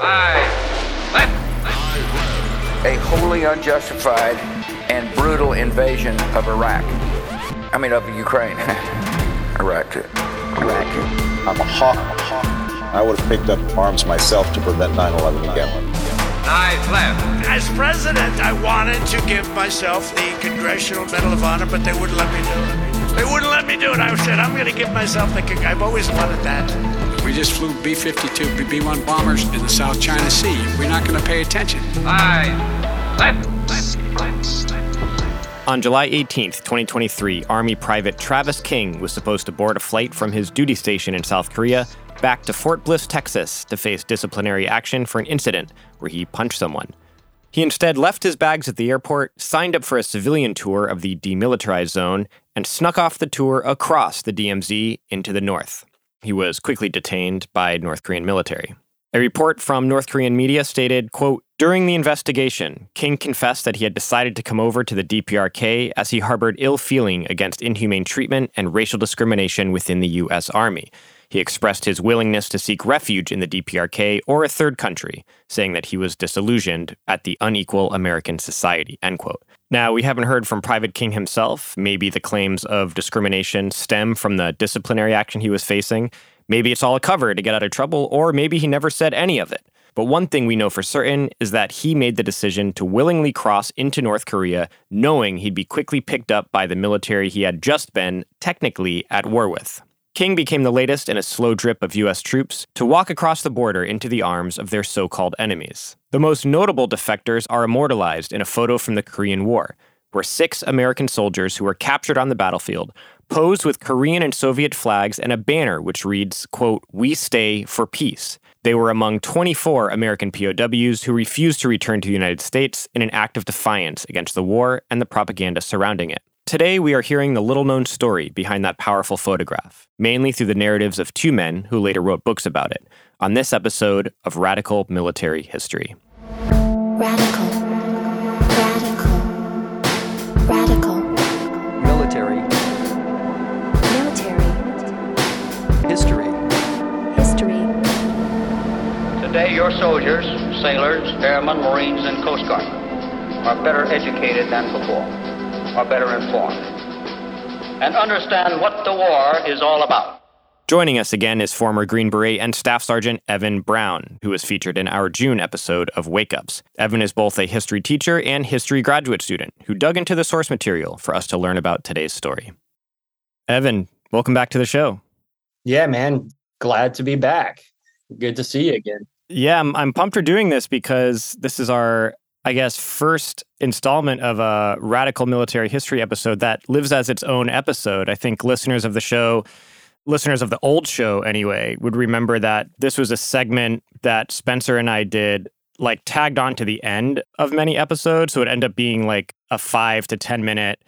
Aye. Left. A wholly unjustified and brutal invasion of Iraq. I mean, of Ukraine. Iraq. Iraq. I'm a hawk. I would have picked up arms myself to prevent 9 11 again. Aye. Left. As president, I wanted to give myself the Congressional Medal of Honor, but they wouldn't let me do it. They wouldn't let me do it. I said, I'm going to give myself the. Con- I've always wanted that. We just flew B 52, B 1 bombers in the South China Sea. We're not going to pay attention. Aye. Left. On July 18th, 2023, Army Private Travis King was supposed to board a flight from his duty station in South Korea back to Fort Bliss, Texas, to face disciplinary action for an incident where he punched someone. He instead left his bags at the airport, signed up for a civilian tour of the demilitarized zone, and snuck off the tour across the DMZ into the north. He was quickly detained by North Korean military. A report from North Korean media stated, quote, during the investigation, King confessed that he had decided to come over to the DPRK as he harbored ill feeling against inhumane treatment and racial discrimination within the U.S. Army. He expressed his willingness to seek refuge in the DPRK or a third country, saying that he was disillusioned at the unequal American society, end quote. Now, we haven't heard from Private King himself. Maybe the claims of discrimination stem from the disciplinary action he was facing. Maybe it's all a cover to get out of trouble, or maybe he never said any of it. But one thing we know for certain is that he made the decision to willingly cross into North Korea, knowing he'd be quickly picked up by the military he had just been, technically, at war with. King became the latest in a slow drip of U.S. troops to walk across the border into the arms of their so called enemies. The most notable defectors are immortalized in a photo from the Korean War, where six American soldiers who were captured on the battlefield posed with Korean and Soviet flags and a banner which reads, quote, We stay for peace. They were among 24 American POWs who refused to return to the United States in an act of defiance against the war and the propaganda surrounding it. Today, we are hearing the little known story behind that powerful photograph, mainly through the narratives of two men who later wrote books about it, on this episode of Radical Military History. Radical. Radical. Radical. Military Military. history. History. Today, your soldiers, sailors, airmen, marines, and coast guard are better educated than before, are better informed, and understand what the war is all about. Joining us again is former Green Beret and Staff Sergeant Evan Brown, who was featured in our June episode of Wake Ups. Evan is both a history teacher and history graduate student who dug into the source material for us to learn about today's story. Evan, welcome back to the show. Yeah, man. Glad to be back. Good to see you again. Yeah, I'm, I'm pumped for doing this because this is our, I guess, first installment of a radical military history episode that lives as its own episode. I think listeners of the show, listeners of the old show anyway, would remember that this was a segment that Spencer and I did, like tagged on to the end of many episodes. So it ended up being like a five to 10 minute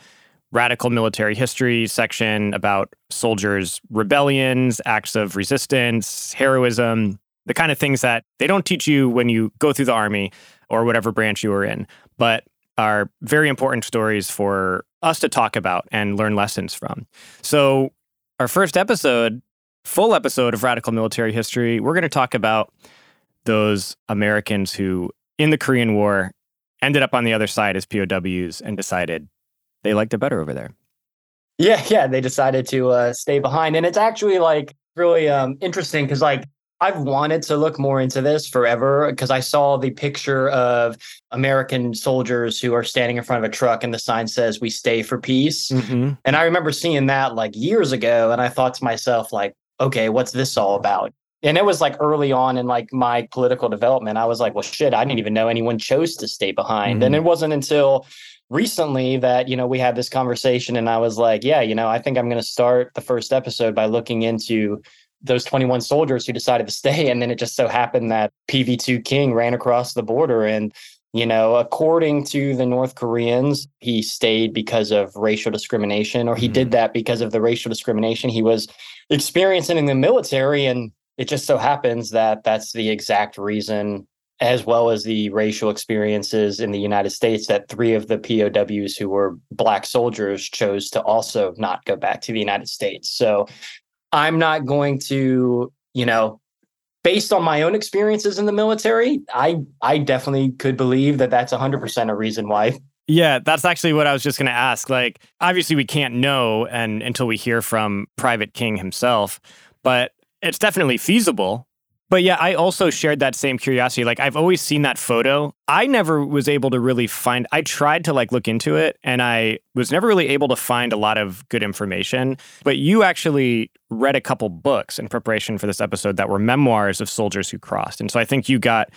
radical military history section about soldiers' rebellions, acts of resistance, heroism, the kind of things that they don't teach you when you go through the army or whatever branch you were in, but are very important stories for us to talk about and learn lessons from. So, our first episode, full episode of Radical Military History, we're going to talk about those Americans who, in the Korean War, ended up on the other side as POWs and decided they liked it better over there. Yeah, yeah. They decided to uh, stay behind. And it's actually like really um, interesting because, like, I've wanted to look more into this forever because I saw the picture of American soldiers who are standing in front of a truck and the sign says, We stay for peace. Mm-hmm. And I remember seeing that like years ago. And I thought to myself, like, okay, what's this all about? And it was like early on in like my political development. I was like, well, shit, I didn't even know anyone chose to stay behind. And it wasn't until recently that, you know, we had this conversation and I was like, yeah, you know, I think I'm going to start the first episode by looking into those 21 soldiers who decided to stay. And then it just so happened that PV2 King ran across the border. And, you know, according to the North Koreans, he stayed because of racial discrimination, or he Mhm. did that because of the racial discrimination he was experiencing in the military. And it just so happens that that's the exact reason, as well as the racial experiences in the United States, that three of the POWs who were Black soldiers chose to also not go back to the United States. So I'm not going to, you know, based on my own experiences in the military, I I definitely could believe that that's 100% a reason why. Yeah, that's actually what I was just going to ask. Like, obviously, we can't know and until we hear from Private King himself, but it's definitely feasible. But yeah, I also shared that same curiosity. Like I've always seen that photo. I never was able to really find I tried to like look into it and I was never really able to find a lot of good information. But you actually read a couple books in preparation for this episode that were memoirs of soldiers who crossed. And so I think you got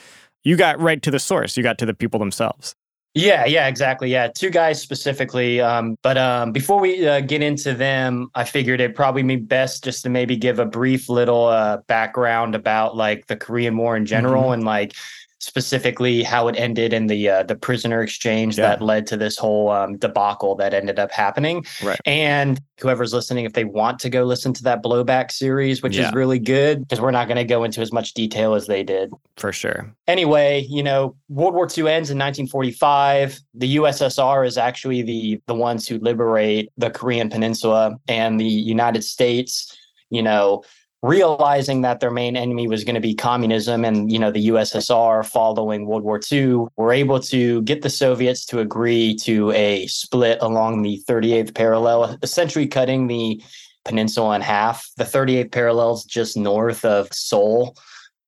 you got right to the source. You got to the people themselves. Yeah, yeah, exactly. Yeah, two guys specifically. Um, but um, before we uh, get into them, I figured it'd probably be best just to maybe give a brief little uh, background about like the Korean War in general mm-hmm. and like specifically how it ended in the uh, the prisoner exchange yeah. that led to this whole um, debacle that ended up happening. Right. And whoever's listening, if they want to go listen to that blowback series, which yeah. is really good, because we're not going to go into as much detail as they did. For sure. Anyway, you know, World War II ends in 1945. The USSR is actually the the ones who liberate the Korean Peninsula, and the United States, you know realizing that their main enemy was going to be communism and you know the USSR following World War II were able to get the Soviets to agree to a split along the 38th parallel essentially cutting the peninsula in half. The 38th parallel is just north of Seoul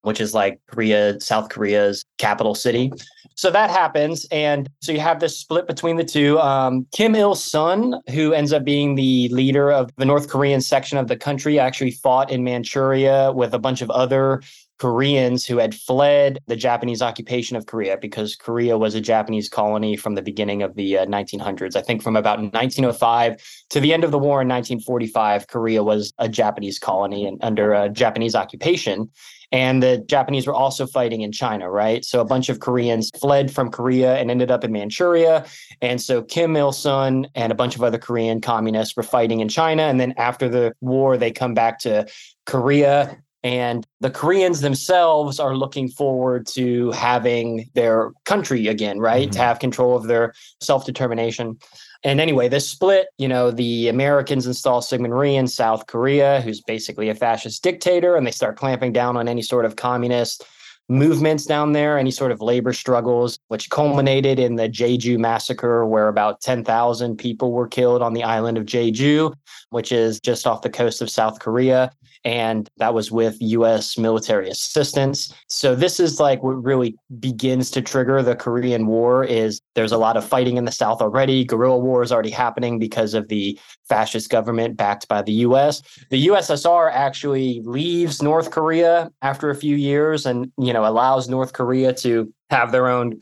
which is like Korea South Korea's capital city. So that happens. And so you have this split between the two. Um, kim il-sung who ends up being the leader of the north korean section of the country actually fought in manchuria with a bunch of other Koreans who had fled the Japanese occupation of Korea because Korea was a Japanese colony from the beginning of the uh, 1900s. I think from about 1905 to the end of the war in 1945, Korea was a Japanese colony and under a Japanese occupation. And the Japanese were also fighting in China, right? So a bunch of Koreans fled from Korea and ended up in Manchuria. And so Kim Il sung and a bunch of other Korean communists were fighting in China. And then after the war, they come back to Korea. And the Koreans themselves are looking forward to having their country again, right? Mm-hmm. To have control of their self determination. And anyway, this split, you know, the Americans install Syngman Rhee in South Korea, who's basically a fascist dictator, and they start clamping down on any sort of communist movements down there, any sort of labor struggles, which culminated in the Jeju massacre, where about 10,000 people were killed on the island of Jeju, which is just off the coast of South Korea and that was with US military assistance. So this is like what really begins to trigger the Korean War is there's a lot of fighting in the south already. Guerrilla war is already happening because of the fascist government backed by the US. The USSR actually leaves North Korea after a few years and you know allows North Korea to have their own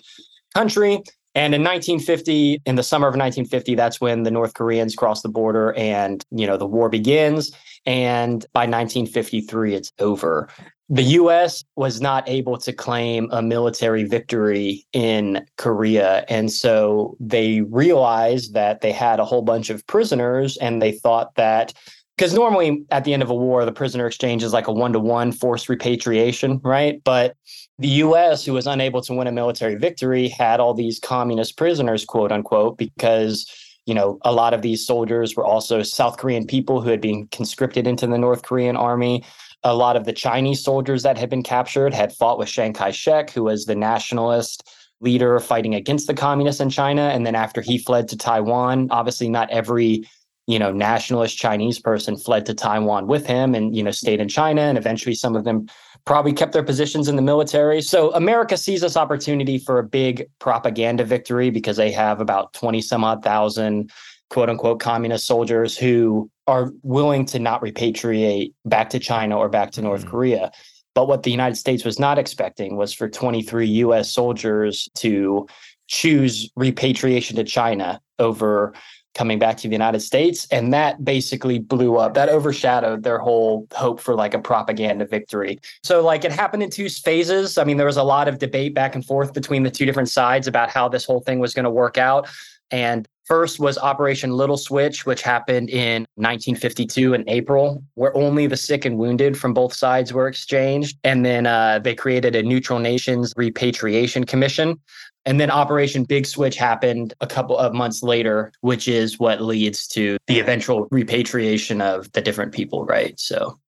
country. And in 1950, in the summer of 1950, that's when the North Koreans cross the border and, you know, the war begins. And by 1953, it's over. The US was not able to claim a military victory in Korea. And so they realized that they had a whole bunch of prisoners and they thought that because normally at the end of a war, the prisoner exchange is like a one to one forced repatriation, right? But the US, who was unable to win a military victory, had all these communist prisoners, quote unquote, because you know, a lot of these soldiers were also South Korean people who had been conscripted into the North Korean army. A lot of the Chinese soldiers that had been captured had fought with Chiang Kai shek, who was the nationalist leader fighting against the communists in China. And then after he fled to Taiwan, obviously not every you know nationalist chinese person fled to taiwan with him and you know stayed in china and eventually some of them probably kept their positions in the military. So America sees this opportunity for a big propaganda victory because they have about 20 some odd thousand quote unquote communist soldiers who are willing to not repatriate back to China or back to North mm-hmm. Korea. But what the United States was not expecting was for 23 US soldiers to choose repatriation to China over coming back to the United States. And that basically blew up. That overshadowed their whole hope for like a propaganda victory. So, like, it happened in two phases. I mean, there was a lot of debate back and forth between the two different sides about how this whole thing was going to work out. And First was Operation Little Switch, which happened in 1952 in April, where only the sick and wounded from both sides were exchanged. And then uh, they created a neutral nations repatriation commission. And then Operation Big Switch happened a couple of months later, which is what leads to the eventual repatriation of the different people, right? So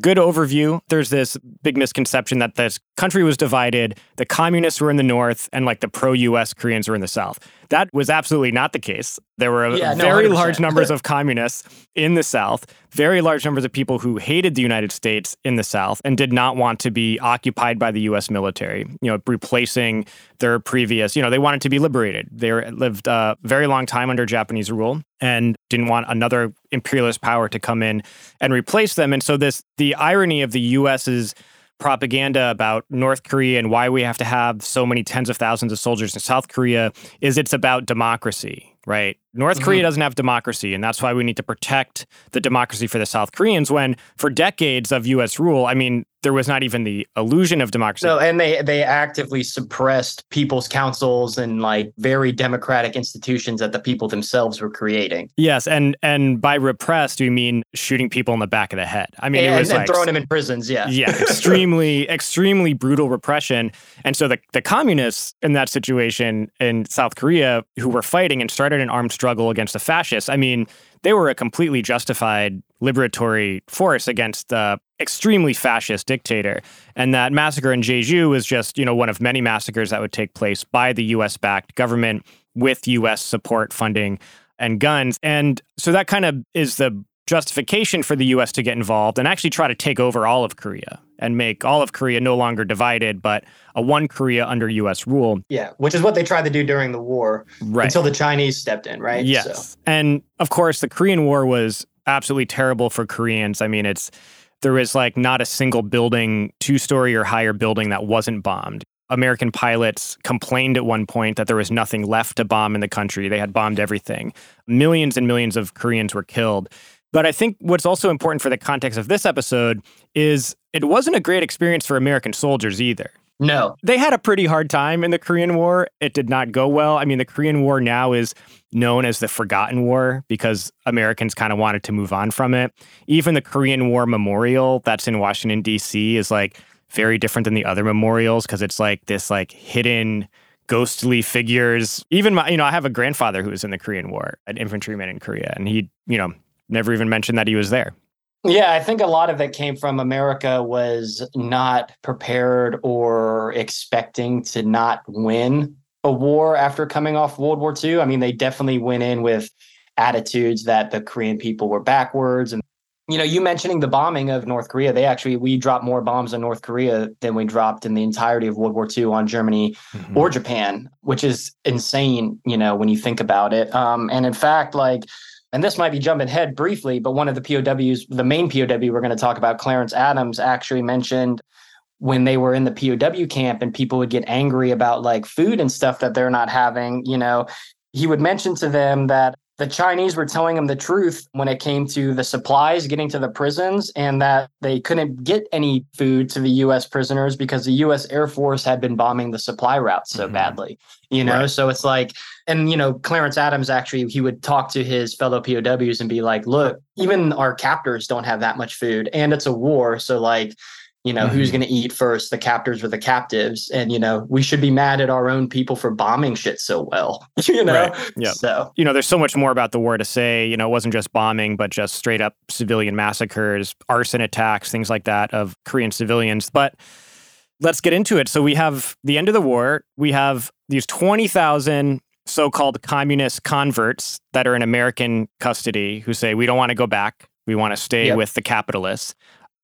good overview. There's this big misconception that this country was divided. The communists were in the north and like the pro US Koreans were in the south. That was absolutely not the case. There were Yeah, very 100%. large numbers of communists in the south, very large numbers of people who hated the United States in the south and did not want to be occupied by the US military, you know, replacing their previous, you know, they wanted to be liberated. They lived a very long time under Japanese rule and didn't want another imperialist power to come in and replace them. And so this the irony of the US's propaganda about North Korea and why we have to have so many tens of thousands of soldiers in South Korea is it's about democracy, right? North Korea mm-hmm. doesn't have democracy, and that's why we need to protect the democracy for the South Koreans. When for decades of U.S. rule, I mean, there was not even the illusion of democracy. So, and they they actively suppressed people's councils and like very democratic institutions that the people themselves were creating. yes, and and by repressed, we mean shooting people in the back of the head. I mean, and, it was and like throwing them in prisons. Yeah. yeah, extremely, extremely brutal repression. And so the, the communists in that situation in South Korea who were fighting and started an armed struggle against the fascists, I mean, they were a completely justified liberatory force against the extremely fascist dictator. And that massacre in Jeju was just, you know, one of many massacres that would take place by the US backed government with US support funding and guns. And so that kind of is the justification for the US to get involved and actually try to take over all of Korea and make all of Korea no longer divided, but a one Korea under US rule. Yeah, which is what they tried to do during the war Right. until the Chinese stepped in, right? Yes. So, And of course, the Korean War was absolutely terrible for Koreans. I mean, it's there was like not a single building, two story or higher building that wasn't bombed. American pilots complained at one point that there was nothing left to bomb in the country. They had bombed everything. Millions and millions of Koreans were killed. But I think what's also important for the context of this episode is it wasn't a great experience for American soldiers either no, they had a pretty hard time in the Korean War. It did not go well. I mean, the Korean War now is known as the Forgotten War because Americans kind of wanted to move on from it. Even the Korean War Memorial that's in Washington, D.C., is like very different than the other memorials because it's like this like hidden ghostly figures. Even my, you know, I have a grandfather who was in the Korean War, an infantryman in Korea, and he, you know, never even mentioned that he was there. Yeah, I think a lot of it came from America was not prepared or expecting to not win a war after coming off World War II. I mean, they definitely went in with attitudes that the Korean people were backwards and you know, you mentioning the bombing of North Korea, they actually we dropped more bombs on North Korea than we dropped in the entirety of World War II on Germany or Japan, which is insane, you know, when you think about it. Um, and in fact, like and this might be jumping ahead briefly, but one of the POWs, the main POW we're going to talk about, Clarence Adams, actually mentioned when they were in the POW camp and people would get angry about like food and stuff that they're not having, you know, he would mention to them that the Chinese were telling him the truth when it came to the supplies getting to the prisons and that they couldn't get any food to the US prisoners because the US Air Force had been bombing the supply routes so mm-hmm. badly. You know, Right. so it's like and you know, Clarence Adams actually he would talk to his fellow POWs and be like, "Look, even our captors don't have that much food and it's a war, so like you know, who's mm-hmm. going to eat first, the captors or the captives? And, you know, we should be mad at our own people for bombing shit so well, you know? Right. Yeah. So, you know, there's so much more about the war to say. You know, it wasn't just bombing, but just straight up civilian massacres, arson attacks, things like that of Korean civilians. But let's get into it. So we have the end of the war. We have these 20,000 so called communist converts that are in American custody who say, we don't want to go back. We want to stay Yep. with the capitalists.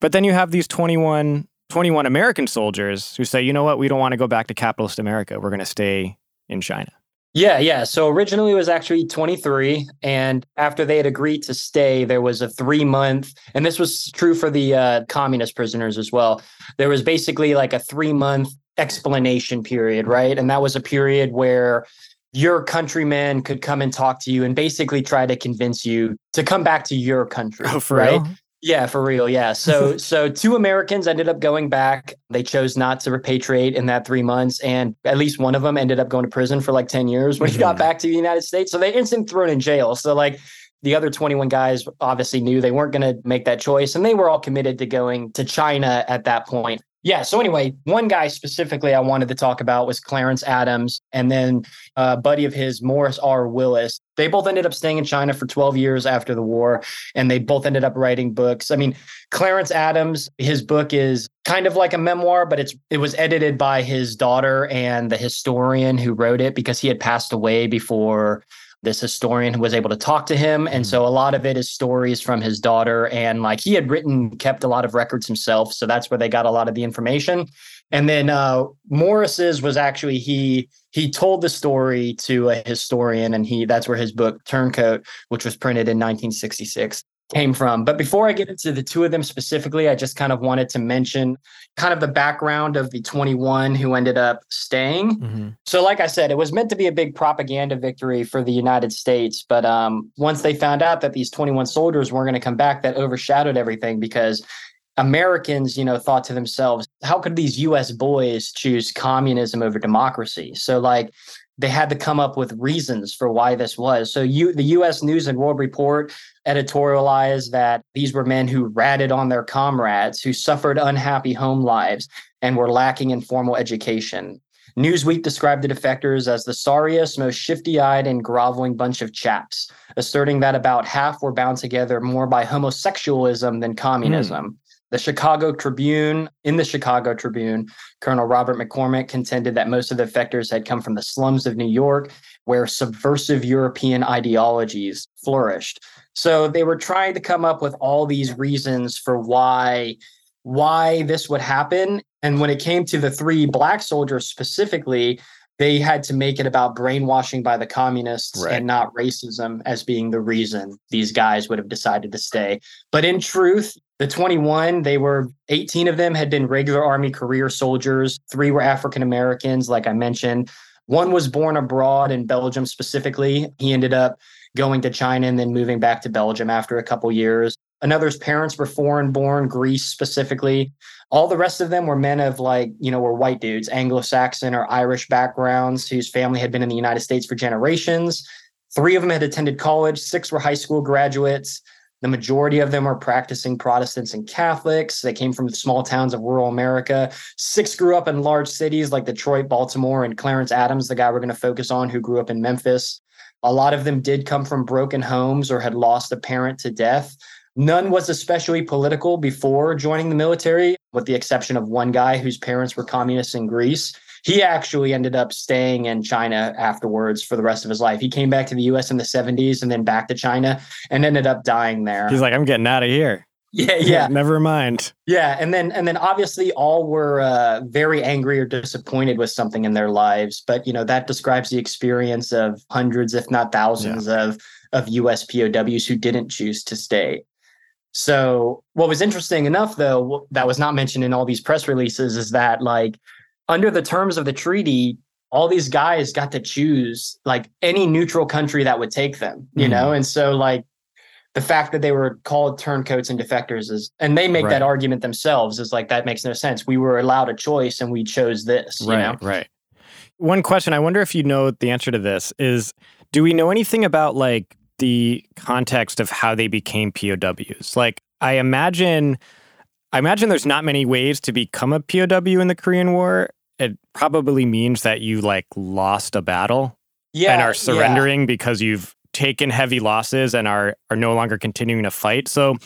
But then you have these 21, 21 American soldiers who say, you know what? We don't want to go back to capitalist America. We're going to stay in China. yeah, yeah. So originally it was actually 23. And after they had agreed to stay, there was a three month, and this was true for the uh, communist prisoners as well. There was basically like a three month explanation period, right? And that was a period where your countrymen could come and talk to you and basically try to convince you to come back to your country. Oh, right? real? Yeah, for real. Yeah. So so two Americans ended up going back. They chose not to repatriate in that three months, and at least one of them ended up going to prison for like ten years when he got Mhm. back to the United States. So they instant thrown in jail. So like the other 21 guys obviously knew they weren't going to make that choice, and they were all committed to going to China at that point. Yeah. So anyway, one guy specifically I wanted to talk about was Clarence Adams, and then a buddy of his, Morris R. Willis. They both ended up staying in China for 12 years after the war, and they both ended up writing books. I mean, Clarence Adams, his book is kind of like a memoir, but it's it was edited by his daughter and the historian who wrote it because he had passed away before this historian was able to talk to him. And so a lot of it is stories from his daughter. And like he had written kept a lot of records himself. So that's where they got a lot of the information. And then uh morris's was actually he he told the story to a historian. And he that's where his book turncoat which was printed in 1966 came from. But before I get into the two of them specifically, I just kind of wanted to mention kind of the background of the 21 who ended up staying. Mm-hmm. So, like I said, it was meant to be a big propaganda victory for the United States. But um, once they found out that these 21 soldiers weren't going to come back, that overshadowed everything because Americans, you know, thought to themselves, how could these US boys choose communism over democracy? So, like, they had to come up with reasons for why this was. So you the US News and World Report editorialized that these were men who ratted on their comrades, who suffered unhappy home lives and were lacking in formal education. Newsweek described the defectors as the sorriest, most shifty eyed, and groveling bunch of chaps, asserting that about half were bound together more by homosexualism than hmm. communism. The Chicago Tribune, in the Chicago Tribune, Colonel Robert McCormick contended that most of the defectors had come from the slums of New York, where subversive European ideologies flourished. So they were trying to come up with all these reasons for why why this would happen. And when it came to the three black soldiers specifically, they had to make it about brainwashing by the communists Right. and not racism as being the reason these guys would have decided to stay. But in truth, the 21, they were 18 of them had been regular army career soldiers, three were African Americans, like I mentioned. One was born abroad in Belgium specifically. He ended up going to China and then moving back to Belgium after a couple years. Another's parents were foreign born, Greece specifically. All the rest of them were men of like, you know, were white dudes, Anglo-Saxon or Irish backgrounds whose family had been in the United States for generations. Three of them had attended college, six were high school graduates. The majority of them are practicing Protestants and Catholics. They came from small towns of rural America. Six grew up in large cities like Detroit, Baltimore, and Clarence Adams, the guy we're going to focus on, who grew up in Memphis. A lot of them did come from broken homes or had lost a parent to death. None was especially political before joining the military, with the exception of one guy whose parents were communists in Greece. He actually ended up staying in China afterwards for the rest of his life. He came back to the US in the 70s and then back to China and ended up dying there. He's like, I'm getting out of here. yeah, yeah. Never mind. Yeah, and then and then obviously all were uh, very angry or disappointed with something in their lives, but you know that describes the experience of hundreds, if not thousands, of of U.S. POWs who didn't choose to stay. So what was interesting enough, though, that was not mentioned in all these press releases, is that like under the terms of the treaty, all these guys got to choose like any neutral country that would take them, you hmm. know, and so like the fact that they were called turncoats and defectors is and they make Right. that argument themselves is like that makes no sense we were allowed a choice and we chose this you know right. One question I wonder if you know the answer to this is do we know anything about like the context of how they became POWs? Like I imagine I imagine there's not many ways to become a POW in the Korean War. It probably means that you like lost a battle yeah and are yeah. surrendering because you've taken heavy losses and are are no longer continuing to fight. So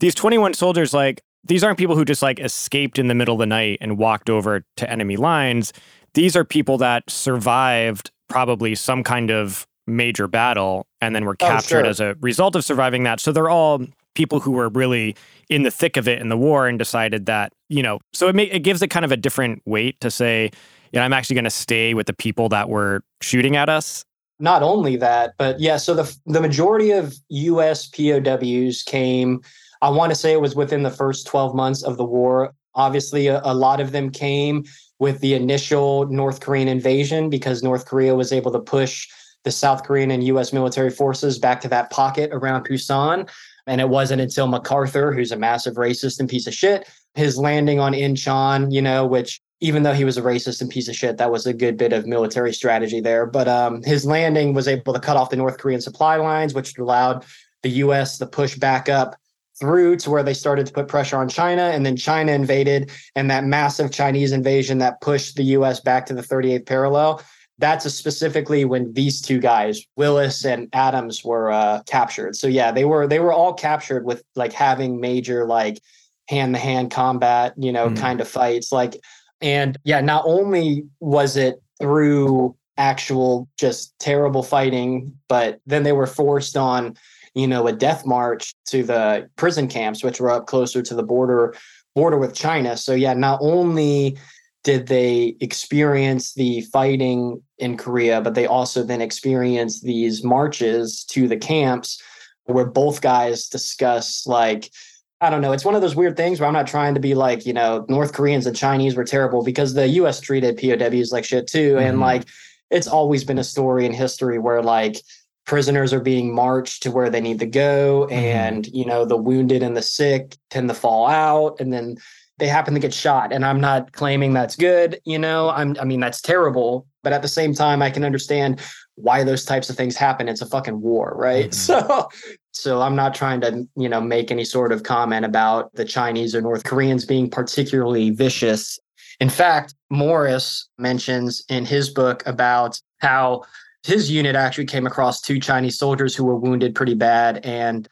these 21 soldiers like these aren't people who just like escaped in the middle of the night and walked over to enemy lines. These are people that survived probably some kind of major battle and then were Oh, captured sure. as a result of surviving that. So they're all people who were really in the thick of it in the war and decided that, you know, so it, ma- it gives it kind of a different weight to say, you know, I'm actually going to stay with the people that were shooting at us. Not only that but yeah so the the majority of US POWs came I want to say it was within the first 12 months of the war. Obviously a, a lot of them came with the initial North Korean invasion because North Korea was able to push the South Korean and US military forces back to that pocket around Pusan and it wasn't until MacArthur who's a massive racist and piece of shit his landing on Incheon you know which even though he was a racist and piece of shit, that was a good bit of military strategy there. But um, his landing was able to cut off the North Korean supply lines, which allowed the U.S. to push back up through to where they started to put pressure on China, and then China invaded, and that massive Chinese invasion that pushed the U.S. back to the 38th parallel. That's specifically when these two guys, Willis and Adams, were uh, captured. So yeah, they were they were all captured with like having major like hand to hand combat, you know, mm. kind of fights. Like, and yeah, not only was it through actual just terrible fighting, but then they were forced on you know, a death march to the prison camps, which were up closer to the border border with China. So yeah, not only did they experience the fighting in Korea, but they also then experienced these marches to the camps where both guys discuss like I don't know. It's one of those weird things where I'm not trying to be like, you know, North Koreans and Chinese were terrible because the US treated POWs like shit too. Mm-hmm. And like it's always been a story in history where like prisoners are being marched to where they need to go mm-hmm. and you know the wounded and the sick tend to fall out and then they happen to get shot and i'm not claiming that's good you know? I'm i mean that's terrible but at the same time i can understand why those types of things happen. It's a fucking war right? Mm-hmm. so so i'm not trying to you know make any sort of comment about the chinese or north koreans being particularly vicious. In fact morris mentions in his book about how his unit actually came across two Chinese soldiers who were wounded pretty bad and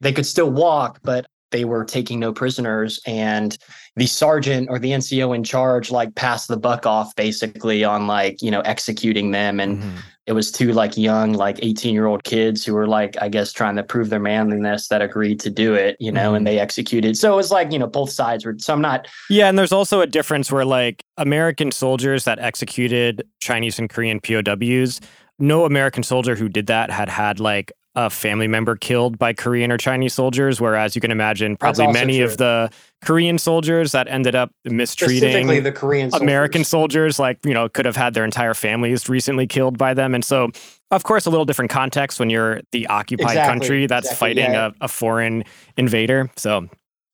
they could still walk, but they were taking no prisoners. And the sergeant or the NCO in charge like passed the buck off basically on like, you know, executing them. And mm-hmm. it was two like young, like 18 year old kids who were like, I guess, trying to prove their manliness that agreed to do it, you know, mm-hmm. and they executed. So it was like, you know, both sides were, so I'm not. Yeah. And there's also a difference where like American soldiers that executed Chinese and Korean POWs no American soldier who did that had had like a family member killed by Korean or Chinese soldiers. Whereas you can imagine probably many true. of the Korean soldiers that ended up mistreating the Korean soldiers. American soldiers, like, you know, could have had their entire families recently killed by them. And so, of course, a little different context when you're the occupied exactly. country that's exactly. fighting yeah. a, a foreign invader. So,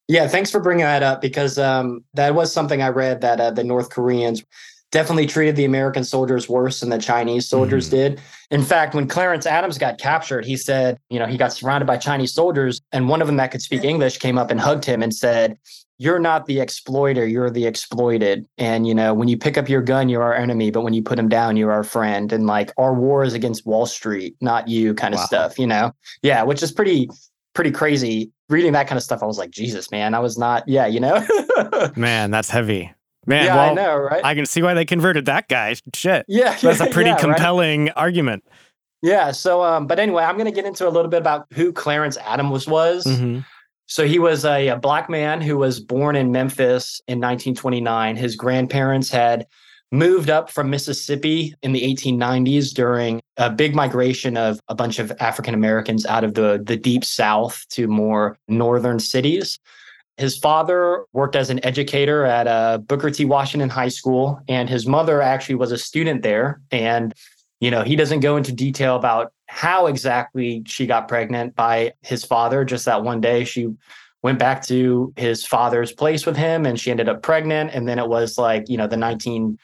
yeah, thanks for bringing that up because um, that was something I read that uh, the North Koreans definitely treated the American soldiers worse than the Chinese soldiers mm. did. In fact, when Clarence Adams got captured, he said, you know, he got surrounded by Chinese soldiers, and one of them that could speak English came up and hugged him and said, You're not the exploiter, you're the exploited. And, you know, when you pick up your gun, you're our enemy, but when you put him down, you're our friend. And like, our war is against Wall Street, not you, kind of wow. stuff, you know? Yeah, which is pretty, pretty crazy. Reading that kind of stuff, I was like, Jesus, man, I was not, yeah, you know? man, that's heavy. Man, yeah, well, I know, right? I can see why they converted that guy. Shit. Yeah. That's a pretty yeah, compelling right? argument. Yeah. So, um, but anyway, I'm going to get into a little bit about who Clarence Adams was. Mm-hmm. So he was a, a, black man who was born in Memphis in 1929. His grandparents had moved up from Mississippi in the 1890s during a big migration of a bunch of African Americans out of the, the deep South to more northern cities. His father worked as an educator at uh, Booker T. Washington High School, and his mother actually was a student there. And, you know, he doesn't go into detail about how exactly she got pregnant by his father, just that one day she went back to his father's place with him and she ended up pregnant. And then it was like, you know, the 19-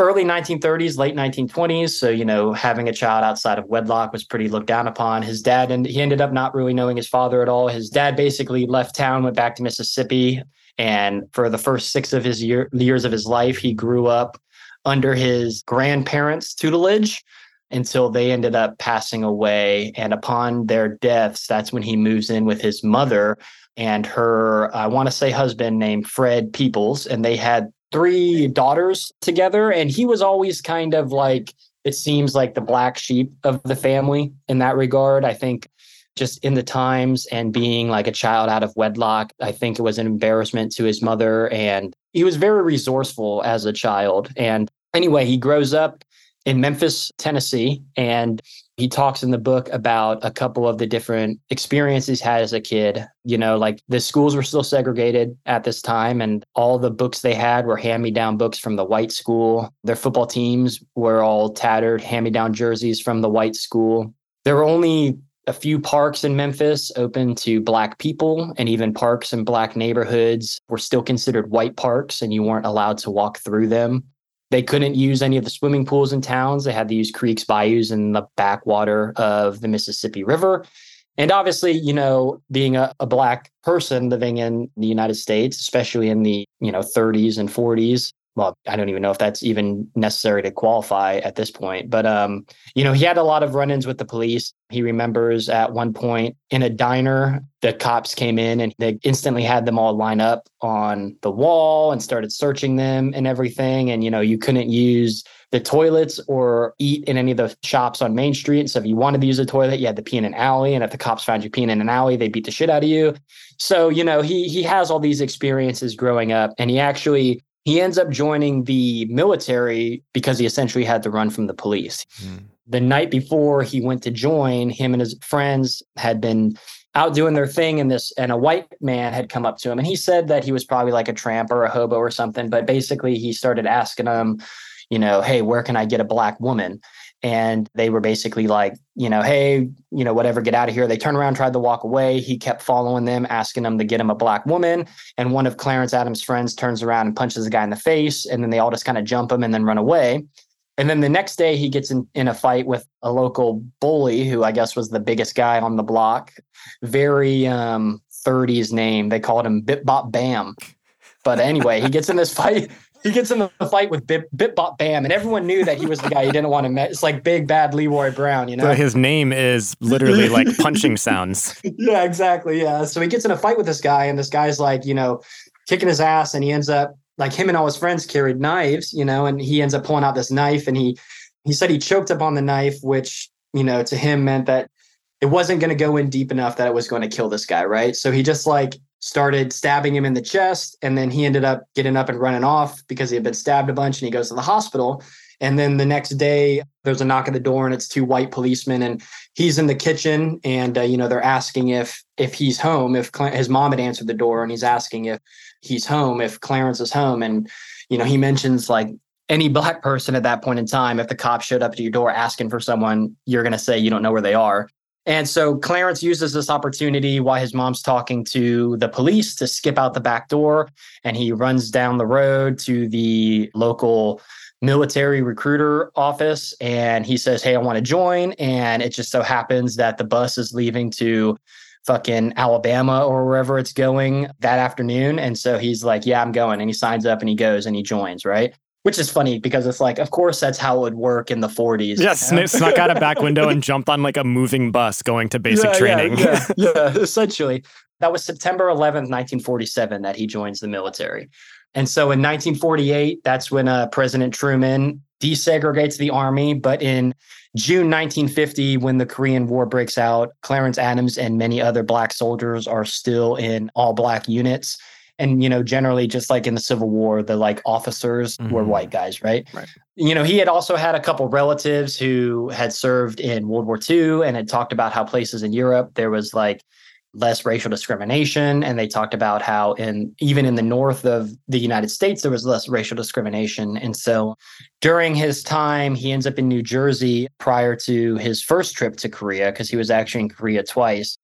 early 1930s, late 1920s. So, you know, having a child outside of wedlock was pretty looked down upon. His dad, and he ended up not really knowing his father at all. His dad basically left town, went back to Mississippi. And for the first six of his year, years of his life, he grew up under his grandparents' tutelage until they ended up passing away. And upon their deaths, that's when he moves in with his mother and her, I want to say, husband named Fred Peoples. And they had three daughters together and he was always kind of like it seems like the black sheep of the family in that regard. I think just in the times and being like a child out of wedlock i think it was an embarrassment to his mother and he was very resourceful as a child. And anyway he grows up in memphis tennessee and he talks in the book about a couple of the different experiences had as a kid. You know, like the schools were still segregated at this time, and all the books they had were hand me down books from the white school. Their football teams were all tattered, hand me down jerseys from the white school. There were only a few parks in Memphis open to Black people, and even parks in Black neighborhoods were still considered white parks, and you weren't allowed to walk through them. They couldn't use any of the swimming pools in towns. They had to use creeks, bayous, and the backwater of the Mississippi River. And obviously, you know, being a, a black person living in the United States, especially in the, you know, 30s and 40s, well, I don't even know if that's even necessary to qualify at this point. But um, you know, he had a lot of run-ins with the police. He remembers at one point in a diner, the cops came in and they instantly had them all line up on the wall and started searching them and everything. And you know, you couldn't use the toilets or eat in any of the shops on Main Street. So if you wanted to use a toilet, you had to pee in an alley. And if the cops found you peeing in an alley, they beat the shit out of you. So, you know, he he has all these experiences growing up and he actually he ends up joining the military because he essentially had to run from the police. Mm. The night before he went to join, him and his friends had been out doing their thing and this and a white man had come up to him and he said that he was probably like a tramp or a hobo or something but basically he started asking him you know hey where can i get a black woman and they were basically like, you know, hey, you know, whatever, get out of here. They turned around, tried to walk away. He kept following them, asking them to get him a black woman. And one of Clarence Adams' friends turns around and punches the guy in the face. And then they all just kind of jump him and then run away. And then the next day, he gets in, in a fight with a local bully who I guess was the biggest guy on the block. Very um, 30s name. They called him Bip Bop Bam. But anyway, he gets in this fight he gets in the fight with Bip, Bip Bop Bam, and everyone knew that he was the guy he didn't want to meet. It's like big bad Leroy Brown, you know. So his name is literally like punching sounds. Yeah, exactly. Yeah. So he gets in a fight with this guy, and this guy's like, you know, kicking his ass, and he ends up like him and all his friends carried knives, you know, and he ends up pulling out this knife, and he he said he choked up on the knife, which you know to him meant that it wasn't going to go in deep enough that it was going to kill this guy, right? So he just like started stabbing him in the chest and then he ended up getting up and running off because he had been stabbed a bunch and he goes to the hospital. And then the next day there's a knock at the door and it's two white policemen and he's in the kitchen and uh, you know they're asking if if he's home if Cl- his mom had answered the door and he's asking if he's home if clarence is home. And you know he mentions like any black person at that point in time if the cop showed up to your door asking for someone you're going to say you don't know where they are and so Clarence uses this opportunity while his mom's talking to the police to skip out the back door. And he runs down the road to the local military recruiter office and he says, Hey, I want to join. And it just so happens that the bus is leaving to fucking Alabama or wherever it's going that afternoon. And so he's like, Yeah, I'm going. And he signs up and he goes and he joins, right? Which is funny because it's like, of course, that's how it would work in the 40s. Yes, yeah, snuck out a back window and jumped on like a moving bus going to basic yeah, training. Yeah, yeah, yeah, essentially. That was September 11th, 1947, that he joins the military. And so in 1948, that's when uh, President Truman desegregates the army. But in June 1950, when the Korean War breaks out, Clarence Adams and many other Black soldiers are still in all Black units and you know generally just like in the civil war the like officers mm-hmm. were white guys right? right you know he had also had a couple relatives who had served in world war ii and had talked about how places in europe there was like less racial discrimination and they talked about how in even in the north of the united states there was less racial discrimination and so during his time he ends up in new jersey prior to his first trip to korea because he was actually in korea twice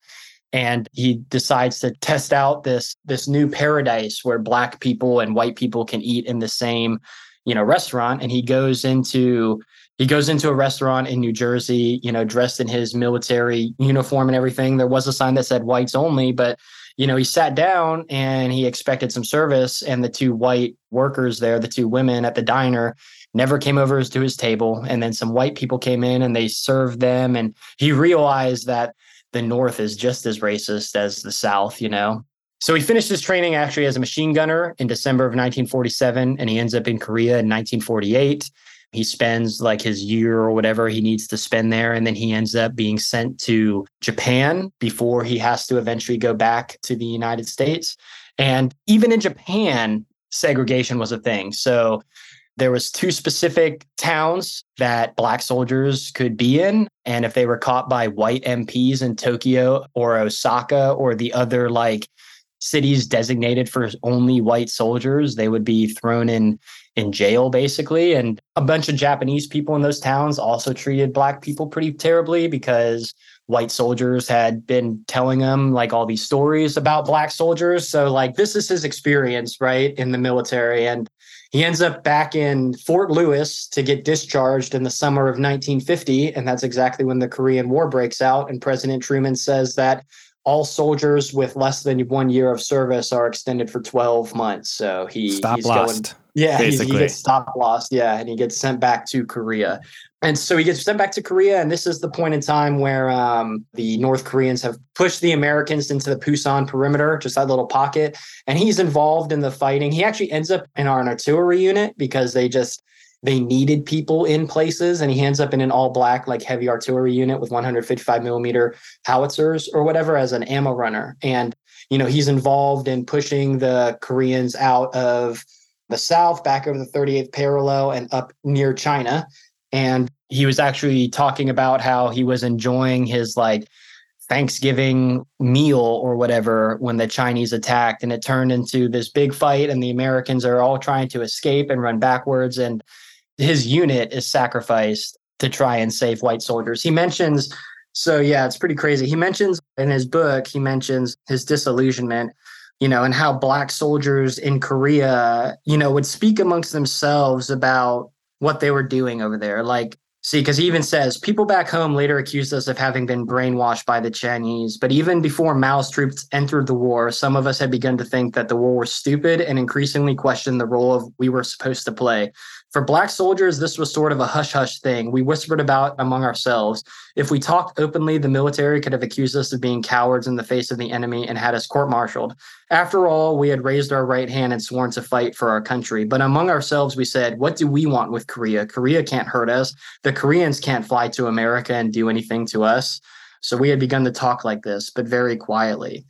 and he decides to test out this this new paradise where black people and white people can eat in the same you know restaurant. And he goes into he goes into a restaurant in New Jersey, you know, dressed in his military uniform and everything. There was a sign that said whites only, but you know, he sat down and he expected some service. And the two white workers there, the two women at the diner never came over to his table. And then some white people came in and they served them. And he realized that the North is just as racist as the South, you know? So he finished his training actually as a machine gunner in December of 1947, and he ends up in Korea in 1948. He spends like his year or whatever he needs to spend there, and then he ends up being sent to Japan before he has to eventually go back to the United States. And even in Japan, segregation was a thing. So there was two specific towns that black soldiers could be in and if they were caught by white mps in tokyo or osaka or the other like cities designated for only white soldiers they would be thrown in in jail basically. And a bunch of japanese people in those towns also treated black people pretty terribly because white soldiers had been telling them like all these stories about black soldiers. So like this is his experience right in the military. And he ends up back in Fort Lewis to get discharged in the summer of 1950. And that's exactly when the Korean War breaks out. And President Truman says that all soldiers with less than one year of service are extended for 12 months. So he, Stop he's lost. going, yeah, he, he gets stop lost. Yeah. And he gets sent back to Korea. And so he gets sent back to Korea. And this is the point in time where um, the North Koreans have pushed the Americans into the Pusan perimeter, just that little pocket. And he's involved in the fighting. He actually ends up in our artillery unit because they just they needed people in places and he ends up in an all black like heavy artillery unit with 155 millimeter howitzers or whatever as an ammo runner and you know he's involved in pushing the koreans out of the south back over the 38th parallel and up near china and he was actually talking about how he was enjoying his like Thanksgiving meal or whatever when the Chinese attacked and it turned into this big fight and the Americans are all trying to escape and run backwards and his unit is sacrificed to try and save white soldiers. He mentions so yeah, it's pretty crazy. He mentions in his book, he mentions his disillusionment, you know, and how black soldiers in Korea, you know, would speak amongst themselves about what they were doing over there. Like See, because he even says people back home later accused us of having been brainwashed by the Chinese. But even before Mao's troops entered the war, some of us had begun to think that the war was stupid and increasingly questioned the role of we were supposed to play. For black soldiers, this was sort of a hush hush thing. We whispered about among ourselves. If we talked openly, the military could have accused us of being cowards in the face of the enemy and had us court martialed. After all, we had raised our right hand and sworn to fight for our country. But among ourselves, we said, What do we want with Korea? Korea can't hurt us. The Koreans can't fly to America and do anything to us. So we had begun to talk like this, but very quietly.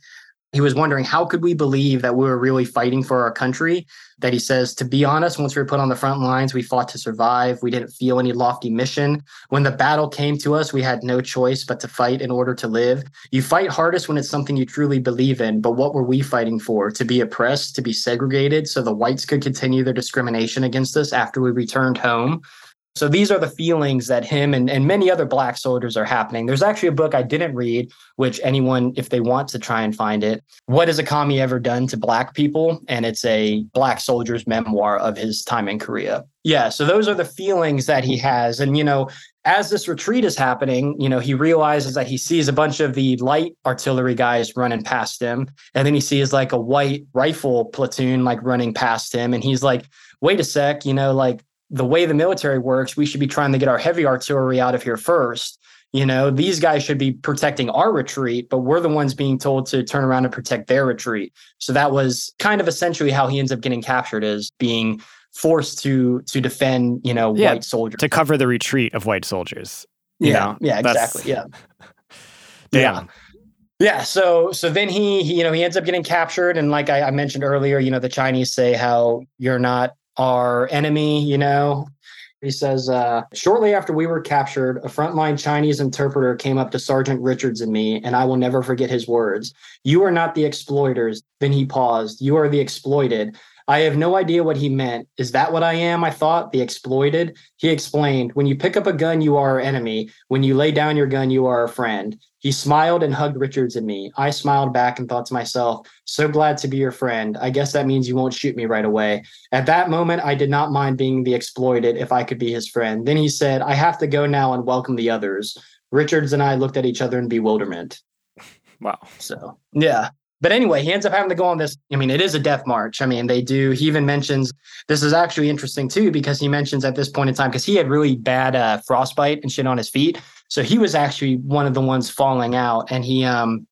He was wondering how could we believe that we were really fighting for our country? That he says, to be honest, once we were put on the front lines, we fought to survive. We didn't feel any lofty mission. When the battle came to us, we had no choice but to fight in order to live. You fight hardest when it's something you truly believe in. But what were we fighting for? To be oppressed, to be segregated, so the whites could continue their discrimination against us after we returned home. So these are the feelings that him and, and many other black soldiers are happening. There's actually a book I didn't read, which anyone, if they want to try and find it, What Has a Commie Ever Done to Black People? And it's a black soldier's memoir of his time in Korea. Yeah, so those are the feelings that he has. And, you know, as this retreat is happening, you know, he realizes that he sees a bunch of the light artillery guys running past him. And then he sees like a white rifle platoon like running past him. And he's like, wait a sec, you know, like the way the military works, we should be trying to get our heavy artillery out of here first. You know, these guys should be protecting our retreat, but we're the ones being told to turn around and protect their retreat. So that was kind of essentially how he ends up getting captured is being forced to to defend, you know, Yeah, white soldiers. to cover the retreat of white soldiers. you yeah, know, yeah, that's- exactly. Yeah. Yeah. Yeah, so so then he, he you know he ends up getting captured, and like I, I mentioned earlier, you know the Chinese say how you're not our enemy. You know, he says uh, shortly after we were captured, a frontline Chinese interpreter came up to Sergeant Richards and me, and I will never forget his words. You are not the exploiters. Then he paused. You are the exploited. I have no idea what he meant. Is that what I am? I thought, the exploited. He explained, when you pick up a gun, you are our enemy. When you lay down your gun, you are our friend. He smiled and hugged Richards and me. I smiled back and thought to myself, so glad to be your friend. I guess that means you won't shoot me right away. At that moment, I did not mind being the exploited if I could be his friend. Then he said, I have to go now and welcome the others. Richards and I looked at each other in bewilderment. Wow. So, yeah. But anyway, he ends up having to go on this. I mean, it is a death march. I mean, they do. He even mentions this is actually interesting too, because he mentions at this point in time, because he had really bad uh, frostbite and shit on his feet. So he was actually one of the ones falling out. And he um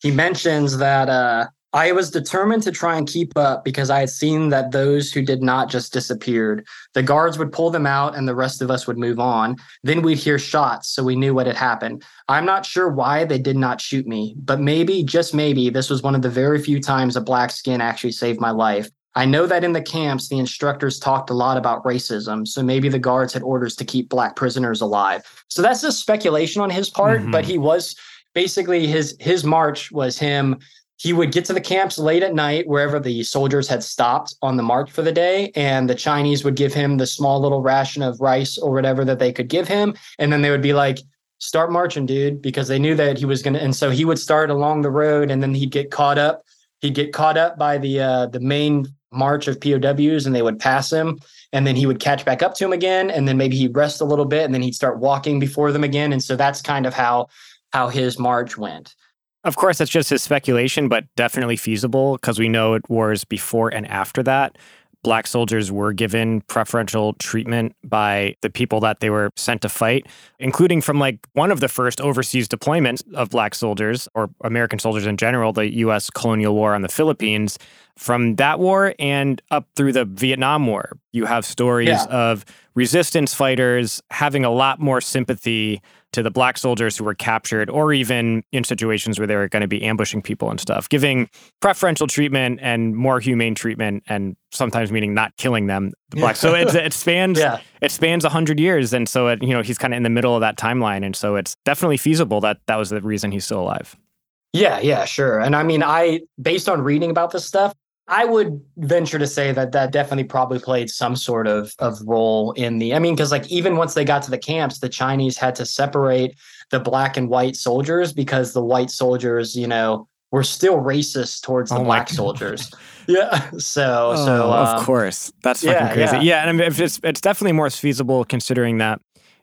he mentions that uh I was determined to try and keep up because I had seen that those who did not just disappeared. The guards would pull them out and the rest of us would move on. Then we'd hear shots, so we knew what had happened. I'm not sure why they did not shoot me, but maybe, just maybe, this was one of the very few times a black skin actually saved my life. I know that in the camps, the instructors talked a lot about racism, so maybe the guards had orders to keep black prisoners alive. So that's just speculation on his part, Mhm. but he was basically his his march was him he would get to the camps late at night wherever the soldiers had stopped on the march for the day and the chinese would give him the small little ration of rice or whatever that they could give him. And then they would be like start marching dude because they knew that he was going to and so he would start along the road and then he'd get caught up. He'd get caught up by the uh the main march of POWs and they would pass him and then he would catch back up to him again and then maybe he'd rest a little bit and then he'd start walking before them again. And so that's kind of how how his march went. Of course, that's just his speculation, but definitely feasible because we know it wars before and after that black soldiers were given preferential treatment by the people that they were sent to fight, including from like one of the first overseas deployments of black soldiers or American soldiers in general, the US colonial war on the Philippines. From that war and up through the Vietnam War, you have stories yeah. of resistance fighters having a lot more sympathy to the black soldiers who were captured, or even in situations where they were going to be ambushing people and stuff, giving preferential treatment and more humane treatment, and sometimes meaning not killing them. The black, so it, it spans yeah. it spans hundred years, and so it, you know he's kind of in the middle of that timeline, and so it's definitely feasible that that was the reason he's still alive. Yeah, yeah, sure. And I mean, I based on reading about this stuff, I would venture to say that that definitely probably played some sort of of role in the. I mean, because like even once they got to the camps, the Chinese had to separate the black and white soldiers because the white soldiers, you know, were still racist towards the oh black soldiers. yeah. So oh, so um, of course that's fucking yeah, crazy. Yeah. yeah, and I mean, it's it's definitely more feasible considering that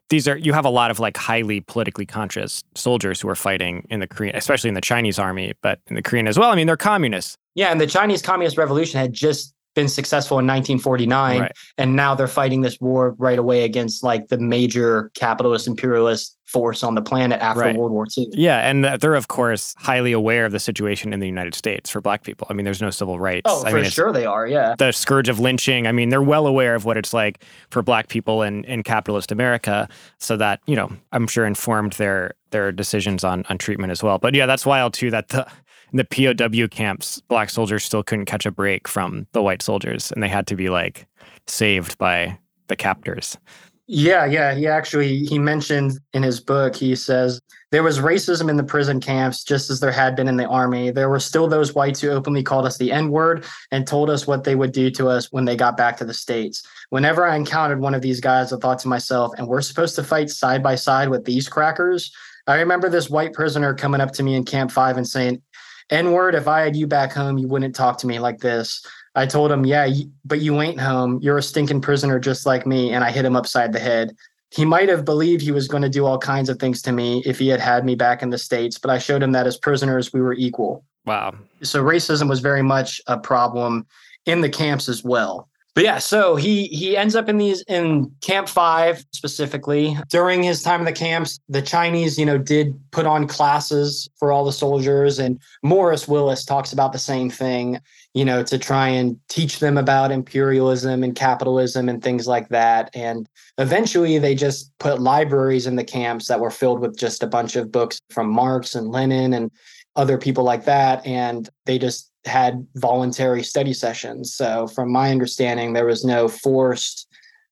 these are you have a lot of like highly politically conscious soldiers who are fighting in the Korean, especially in the Chinese army, but in the Korean as well. I mean, they're communists. Yeah, and the Chinese Communist Revolution had just been successful in 1949 right. and now they're fighting this war right away against like the major capitalist imperialist force on the planet after right. World War II. Yeah, and they're of course highly aware of the situation in the United States for black people. I mean, there's no civil rights. Oh, I for mean, sure they are, yeah. The scourge of lynching. I mean, they're well aware of what it's like for black people in, in capitalist America. So that, you know, I'm sure informed their their decisions on on treatment as well. But yeah, that's wild too that the in the POW camps, black soldiers still couldn't catch a break from the white soldiers, and they had to be like saved by the captors. Yeah, yeah. He actually he mentioned in his book, he says there was racism in the prison camps just as there had been in the army. There were still those whites who openly called us the N-word and told us what they would do to us when they got back to the States. Whenever I encountered one of these guys, I thought to myself, and we're supposed to fight side by side with these crackers. I remember this white prisoner coming up to me in Camp Five and saying, N word, if I had you back home, you wouldn't talk to me like this. I told him, Yeah, but you ain't home. You're a stinking prisoner just like me. And I hit him upside the head. He might have believed he was going to do all kinds of things to me if he had had me back in the States, but I showed him that as prisoners, we were equal. Wow. So racism was very much a problem in the camps as well but yeah, so he he ends up in these in Camp Five specifically. During his time in the camps, the Chinese, you know, did put on classes for all the soldiers, and Morris Willis talks about the same thing, you know, to try and teach them about imperialism and capitalism and things like that. And eventually, they just put libraries in the camps that were filled with just a bunch of books from Marx and Lenin and other people like that, and they just had voluntary study sessions. So, from my understanding, there was no forced,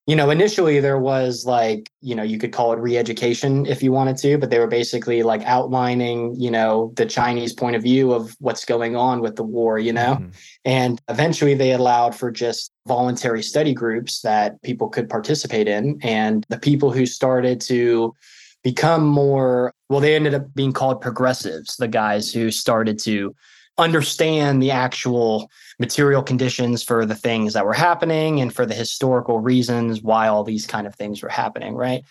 you know, initially there was like, you know, you could call it re education if you wanted to, but they were basically like outlining, you know, the Chinese point of view of what's going on with the war, you know? Mm-hmm. And eventually they allowed for just voluntary study groups that people could participate in. And the people who started to, become more well they ended up being called progressives the guys who started to understand the actual material conditions for the things that were happening and for the historical reasons why all these kind of things were happening, right?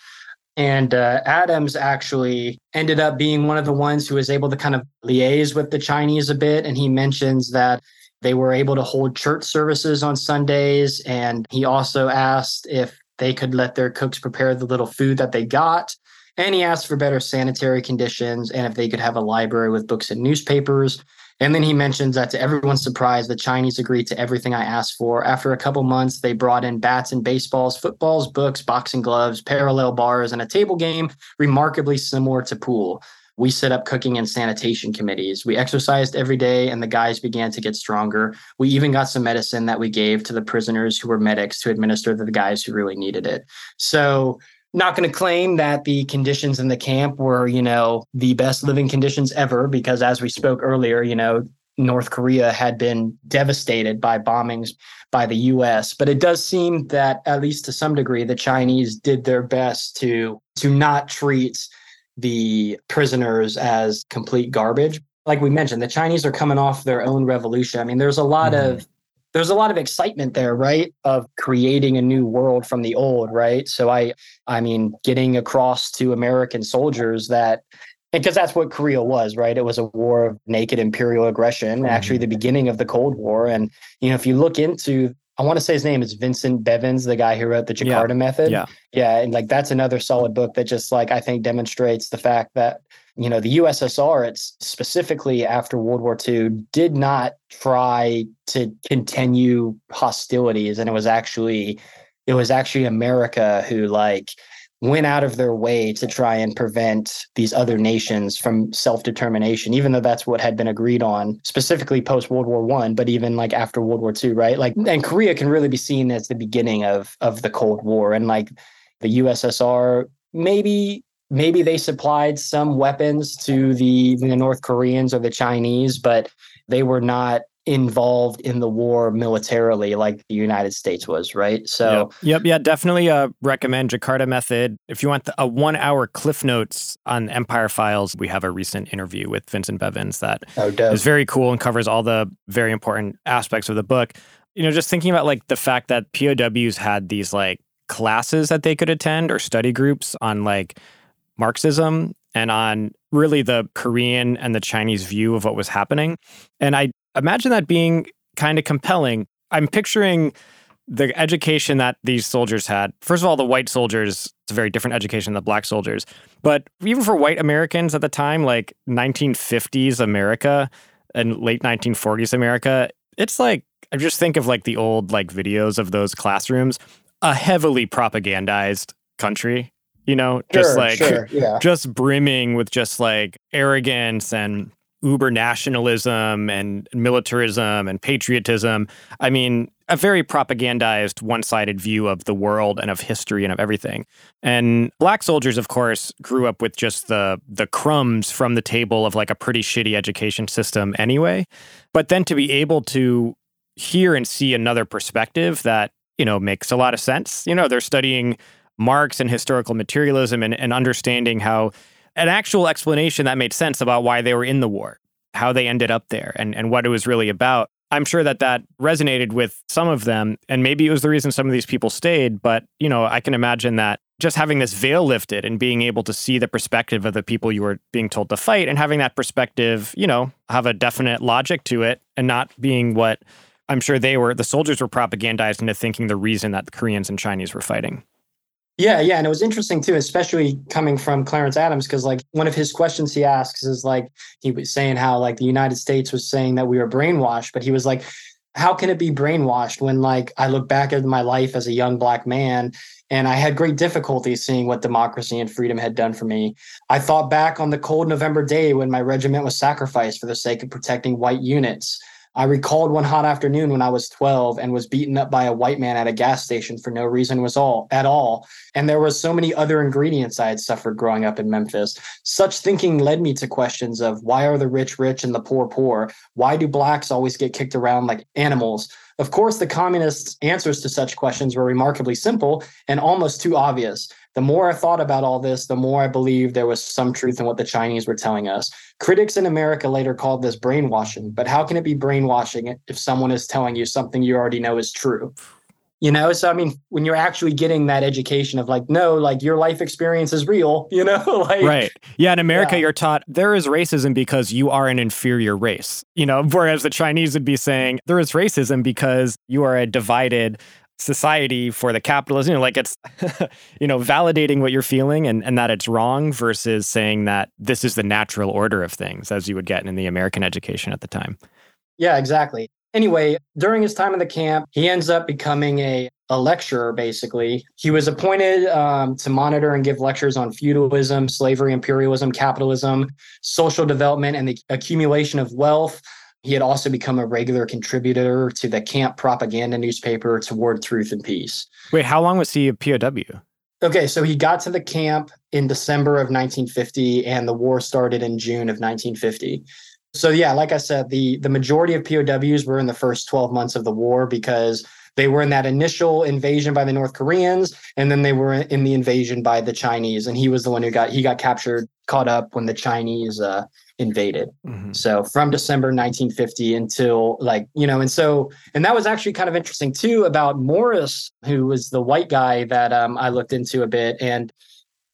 And uh, Adams actually ended up being one of the ones who was able to kind of liaise with the Chinese a bit. And he mentions that they were able to hold church services on Sundays. And he also asked if they could let their cooks prepare the little food that they got. And he asked for better sanitary conditions and if they could have a library with books and newspapers. And then he mentions that to everyone's surprise, the Chinese agreed to everything I asked for. After a couple months, they brought in bats and baseballs, footballs, books, boxing gloves, parallel bars, and a table game remarkably similar to pool. We set up cooking and sanitation committees. We exercised every day, and the guys began to get stronger. We even got some medicine that we gave to the prisoners who were medics to administer to the guys who really needed it. So not going to claim that the conditions in the camp were, you know, the best living conditions ever, because as we spoke earlier, you know, North Korea had been devastated by bombings by the US. But it does seem that, at least to some degree, the Chinese did their best to to not treat the prisoners as complete garbage. Like we mentioned, the Chinese are coming off their own revolution. I mean, there's a lot mm. of there's a lot of excitement there, right? Of creating a new world from the old, right? So I I mean, getting across to American soldiers that because that's what Korea was, right? It was a war of naked imperial aggression, mm-hmm. actually the beginning of the Cold War. And you know, if you look into I want to say his name is Vincent Bevins, the guy who wrote the Jakarta Method. Yeah. Yeah. And like that's another solid book that just like I think demonstrates the fact that, you know, the USSR, it's specifically after World War II, did not try to continue hostilities. And it was actually it was actually America who like went out of their way to try and prevent these other nations from self-determination even though that's what had been agreed on specifically post world war one but even like after world war two right like and korea can really be seen as the beginning of of the cold war and like the ussr maybe maybe they supplied some weapons to the the north koreans or the chinese but they were not involved in the war militarily like the United States was, right? So, yep, yep yeah, definitely uh, recommend Jakarta Method. If you want the, a one hour Cliff Notes on Empire Files, we have a recent interview with Vincent Bevins that oh, is very cool and covers all the very important aspects of the book. You know, just thinking about like the fact that POWs had these like classes that they could attend or study groups on like Marxism and on really the Korean and the Chinese view of what was happening. And I imagine that being kind of compelling. I'm picturing the education that these soldiers had. First of all, the white soldiers, it's a very different education than the black soldiers. But even for white Americans at the time, like 1950s America and late 1940s America, it's like, I just think of like the old like videos of those classrooms, a heavily propagandized country, you know, just Sure, like, sure, yeah. just brimming with just like arrogance and uber nationalism and militarism and patriotism. I mean, a very propagandized, one sided view of the world and of history and of everything. And black soldiers, of course, grew up with just the, the crumbs from the table of like a pretty shitty education system anyway. But then to be able to hear and see another perspective that, you know, makes a lot of sense. You know, they're studying Marx and historical materialism and, and understanding how an actual explanation that made sense about why they were in the war, how they ended up there, and, and what it was really about. I'm sure that that resonated with some of them, and maybe it was the reason some of these people stayed. But you know, I can imagine that just having this veil lifted and being able to see the perspective of the people you were being told to fight, and having that perspective, you know, have a definite logic to it, and not being what I'm sure they were. The soldiers were propagandized into thinking the reason that the Koreans and Chinese were fighting. Yeah, yeah, and it was interesting too, especially coming from Clarence Adams, because like one of his questions he asks is like he was saying how like the United States was saying that we were brainwashed, but he was like, how can it be brainwashed when like I look back at my life as a young black man and I had great difficulty seeing what democracy and freedom had done for me. I thought back on the cold November day when my regiment was sacrificed for the sake of protecting white units. I recalled one hot afternoon when I was 12 and was beaten up by a white man at a gas station for no reason was all at all. And there was so many other ingredients I had suffered growing up in Memphis. Such thinking led me to questions of why are the rich rich and the poor poor? Why do blacks always get kicked around like animals? Of course, the communists' answers to such questions were remarkably simple and almost too obvious. The more I thought about all this, the more I believed there was some truth in what the Chinese were telling us. Critics in America later called this brainwashing, but how can it be brainwashing if someone is telling you something you already know is true? You know, so I mean, when you're actually getting that education of like, no, like your life experience is real, you know, like right. Yeah, in America, Yeah. you're taught there is racism because you are an inferior race. You know, whereas the Chinese would be saying there is racism because you are a divided society for the capitalism. You know, like it's, you know, validating what you're feeling and, and that it's wrong versus saying that this is the natural order of things, as you would get in the American education at the time. Yeah, exactly. Anyway, during his time in the camp, he ends up becoming a, a lecturer, basically. He was appointed um, to monitor and give lectures on feudalism, slavery, imperialism, capitalism, social development, and the accumulation of wealth. He had also become a regular contributor to the camp propaganda newspaper Toward Truth and Peace. Wait, how long was he a POW? Okay, so he got to the camp in December of 1950, and the war started in June of 1950. So yeah, like I said, the the majority of POWs were in the first 12 months of the war because they were in that initial invasion by the North Koreans, and then they were in the invasion by the Chinese. And he was the one who got he got captured, caught up when the Chinese uh, invaded. So from December 1950 until like, you know, and so, and that was actually kind of interesting too about Morris, who was the white guy that um, I looked into a bit. And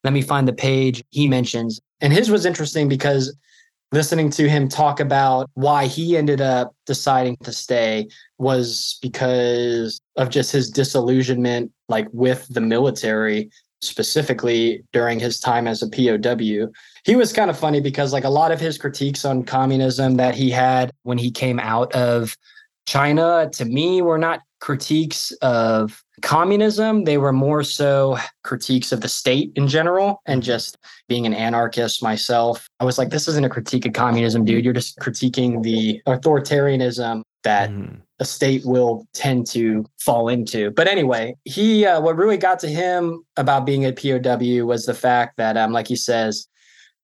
let me find the page he mentions. And his was interesting because listening to him talk about why he ended up deciding to stay was because of just his disillusionment like with the military specifically during his time as a POW. He was kind of funny because like a lot of his critiques on communism that he had when he came out of China to me were not critiques of communism. They were more so critiques of the state in general and just being an anarchist myself. I was like, this isn't a critique of communism, dude. You're just critiquing the authoritarianism that a state will tend to fall into. But anyway, he uh, what really got to him about being a POW was the fact that, um, like he says,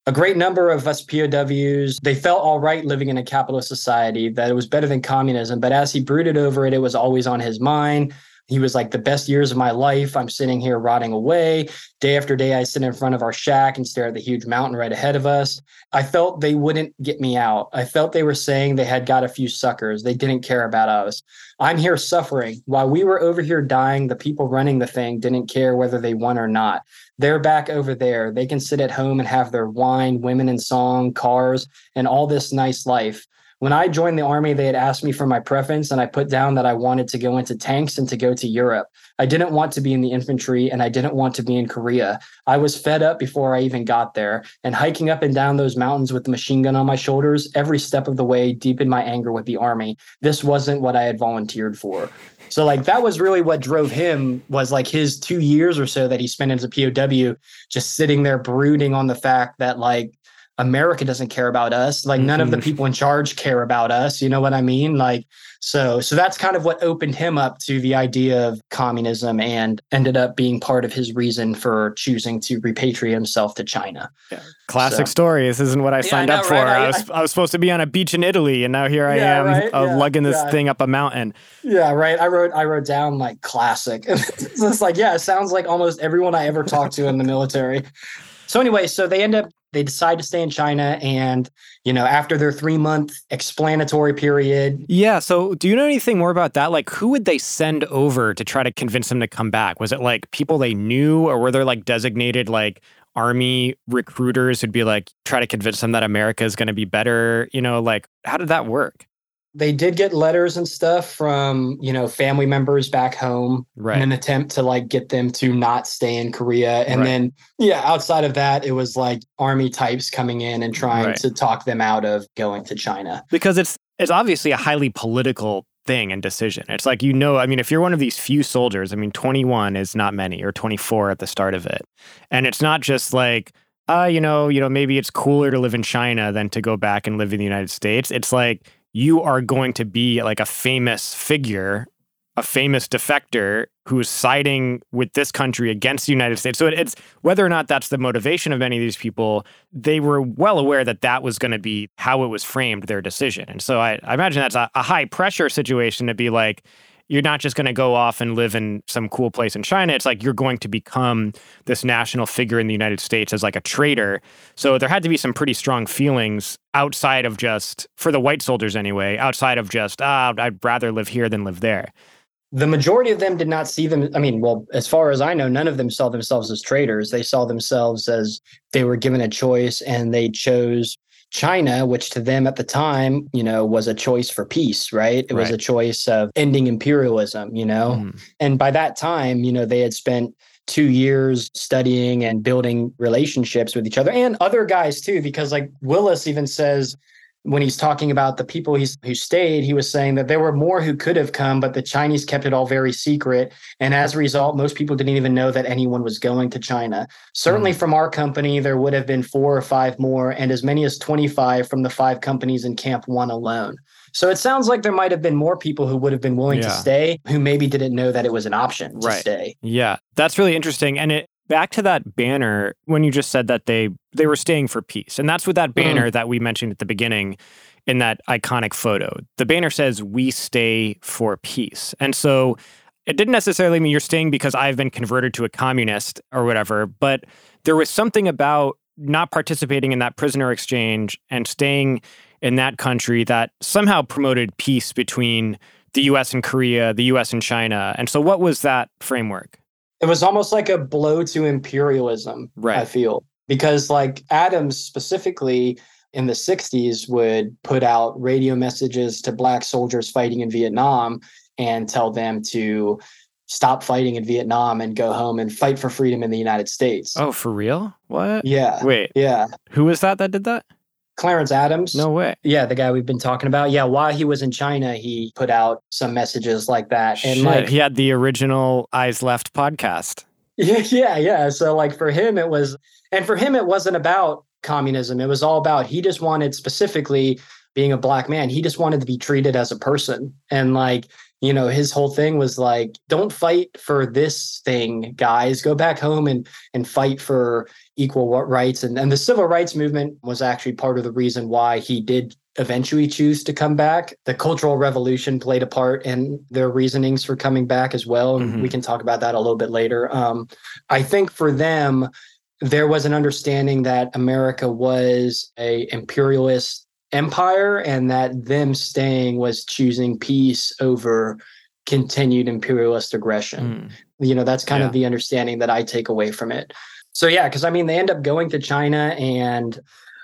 a great number of us POWs, they felt all right living in a capitalist society, that it was better than communism. But as he brooded over it, it was always on his mind. He was like, the best years of my life. I'm sitting here rotting away. Day after day, I sit in front of our shack and stare at the huge mountain right ahead of us. I felt they wouldn't get me out. I felt they were saying they had got a few suckers. They didn't care about us. I'm here suffering. While we were over here dying, the people running the thing didn't care whether they won or not. They're back over there. They can sit at home and have their wine, women and song, cars, and all this nice life. When I joined the army, they had asked me for my preference, and I put down that I wanted to go into tanks and to go to Europe. I didn't want to be in the infantry, and I didn't want to be in Korea. I was fed up before I even got there, and hiking up and down those mountains with the machine gun on my shoulders every step of the way deepened my anger with the army. This wasn't what I had volunteered for. So like that was really what drove him was like his two years or so that he spent as a POW just sitting there brooding on the fact that like America doesn't care about us. Like none of the people in charge care about us. You know what I mean? Like so so that's kind of what opened him up to the idea of communism and ended up being part of his reason for choosing to repatriate himself to China. Classic So- story. This isn't what I Yeah, I signed know, up for. right? I- I, was I, was supposed to be on a beach in Italy, and now here I Yeah, am right? uh, Yeah, lugging this yeah. thing up a mountain. Yeah, right. I wrote I wrote down like classic. it's like, yeah, it sounds like almost everyone I ever talked to in the military. So anyway, so they end up they decide to stay in China and you know, after their three month explanatory period, Yeah. So, do you know anything more about that? Like, who would they send over to try to convince them to come back? Was it like people they knew, or were there like designated like army recruiters who'd be like try to convince them that America is going to be better? You know, like how did that work? They did get letters and stuff from, you know, family members back home Right. in an attempt to like get them to not stay in Korea. And Right. then yeah, outside of that, it was like army types coming in and trying Right. to talk them out of going to China. because it's it's obviously a highly political thing and decision. It's like you know, I mean, if you're one of these few soldiers, I mean, 21 is not many, or 24 at the start of it, and it's not just like. Uh, you know, you know, maybe it's cooler to live in China than to go back and live in the United States. It's like you are going to be like a famous figure, a famous defector who's siding with this country against the United States. So it, it's whether or not that's the motivation of many of these people, they were well aware that that was going to be how it was framed, their decision. And so I, I imagine that's a, a high pressure situation to be like, you're not just going to go off and live in some cool place in China. It's like you're going to become this national figure in the United States as like a traitor. So there had to be some pretty strong feelings outside of just, for the white soldiers anyway, outside of just, ah, I'd rather live here than live there. the majority of them did not see them i mean well as far as i know none of them saw themselves as traitors they saw themselves as they were given a choice and they chose china which to them at the time you know was a choice for peace right? It was a choice of ending imperialism you know? Mhm. and by that time you know they had spent two years studying and building relationships with each other and other guys too because like willis even says when he's talking about the people he's, who stayed, he was saying that there were more who could have come, but the Chinese kept it all very secret. And as a result, most people didn't even know that anyone was going to China. Certainly hmm. from our company, there would have been four or five more, and as many as 25 from the five companies in Camp One alone. So it sounds like there might have been more people who would have been willing to stay who maybe didn't know that it was an option to Right. stay. Yeah, that's really interesting. And it back to that banner when you just said that they they were staying for peace, and that's with that mm. banner that we mentioned at the beginning in that iconic photo. The banner says "We stay for peace," and so it didn't necessarily mean you're staying because I've been converted to a communist or whatever, but there was something about not participating in that prisoner exchange and staying in that country that somehow promoted peace between the US and Korea, the US and China. And so, what was that framework? It was almost like a blow to imperialism, Right. I feel. Because, like, Adams specifically in the 60s would put out radio messages to Black soldiers fighting in Vietnam and tell them to stop fighting in Vietnam and go home and fight for freedom in the United States. Oh, for real? What? Yeah. Wait, Yeah. who was that that did that? Clarence Adams. No way. Yeah, the guy we've been talking about. Yeah, while he was in China, he put out some messages like that. And Shit, like he had the original Eyes Left podcast. Yeah, yeah, yeah. So like for him it was and for him it wasn't about communism. It was all about he just wanted specifically being a black man. He just wanted to be treated as a person. And like, you know, his whole thing was like don't fight for this thing, guys. Go back home and and fight for equal rights and and the civil rights movement was actually part of the reason why he did eventually choose to come back. The Cultural Revolution played a part in their reasonings for coming back as well. And Mhm. we can talk about that a little bit later. Um, I think for them, there was an understanding that America was a imperialist empire and that them staying was choosing peace over continued imperialist aggression. Mm. you know that's kind Yeah. of the understanding that i take away from it. So yeah because i mean they end up going to china and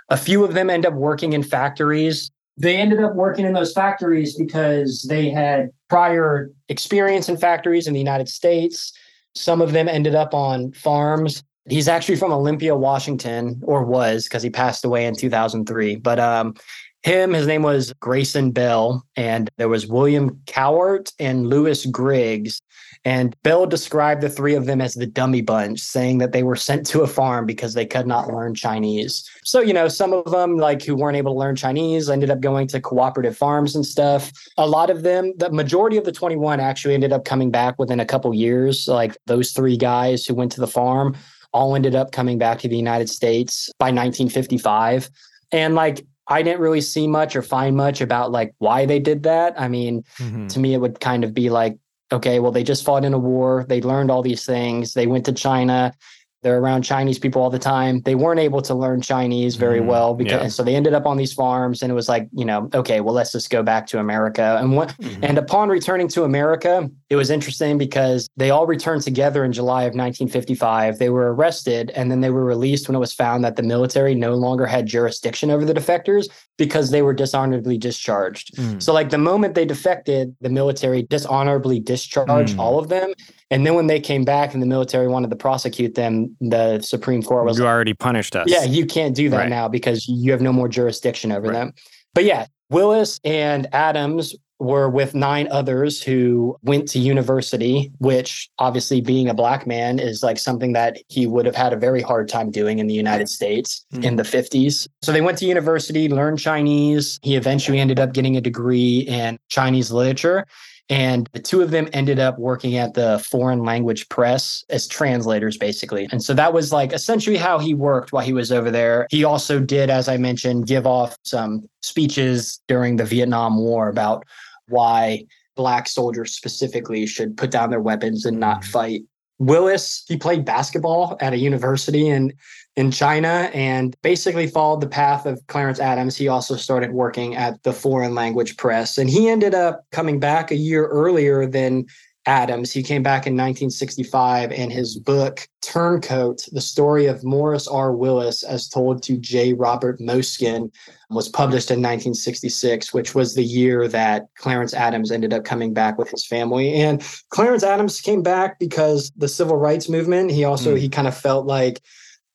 a few of them end up working in factories. They ended up working in those factories because they had prior experience in factories in the united states. Some of them ended up on farms he's actually from olympia washington or was because he passed away in 2003 but um him his name was grayson bell and there was william cowart and lewis griggs and Bell described the three of them as the dummy bunch, saying that they were sent to a farm because they could not learn Chinese. So, you know, some of them, like who weren't able to learn Chinese, ended up going to cooperative farms and stuff. A lot of them, the majority of the 21 actually ended up coming back within a couple years. Like those three guys who went to the farm all ended up coming back to the United States by 1955. And like, I didn't really see much or find much about like why they did that. I mean, Mhm. to me it would kind of be like okay well they just fought in a war they learned all these things they went to china they're around chinese people all the time they weren't able to learn chinese very Mhm. well because Yeah. so they ended up on these farms and it was like you know okay well let's just go back to america and what Mhm. and upon returning to america it was interesting because they all returned together in july of 1955 they were arrested and then they were released when it was found that the military no longer had jurisdiction over the defectors because they were dishonorably discharged Mm. so, like the moment they defected, the military dishonorably discharged Mm. all of them. And then when they came back and the military wanted to prosecute them, the Supreme Court was you like, already punished us. yeah, you can't do that Right. now because you have no more jurisdiction over Right. them. But yeah, Willis and Adams were with nine others who went to university, which obviously being a black man is like something that he would have had a very hard time doing in the United States hmm. in the 50s. So they went to university, learned Chinese. He eventually ended up getting a degree in Chinese literature. And the two of them ended up working at the foreign language press as translators, basically. And so that was like essentially how he worked while he was over there. He also did, as I mentioned, give off some speeches during the Vietnam War about why Black soldiers specifically should put down their weapons and not mm. fight. Willis, he played basketball at a university in in China and basically followed the path of Clarence Adams. He also started working at the foreign language press and he ended up coming back a year earlier than Adams. He came back in 1965 and his book Turncoat, the story of Morris R. Willis as told to J. Robert Moskin was published in 1966, which was the year that Clarence Adams ended up coming back with his family. And Clarence Adams came back because the civil rights movement, he also Mm. he kind of felt like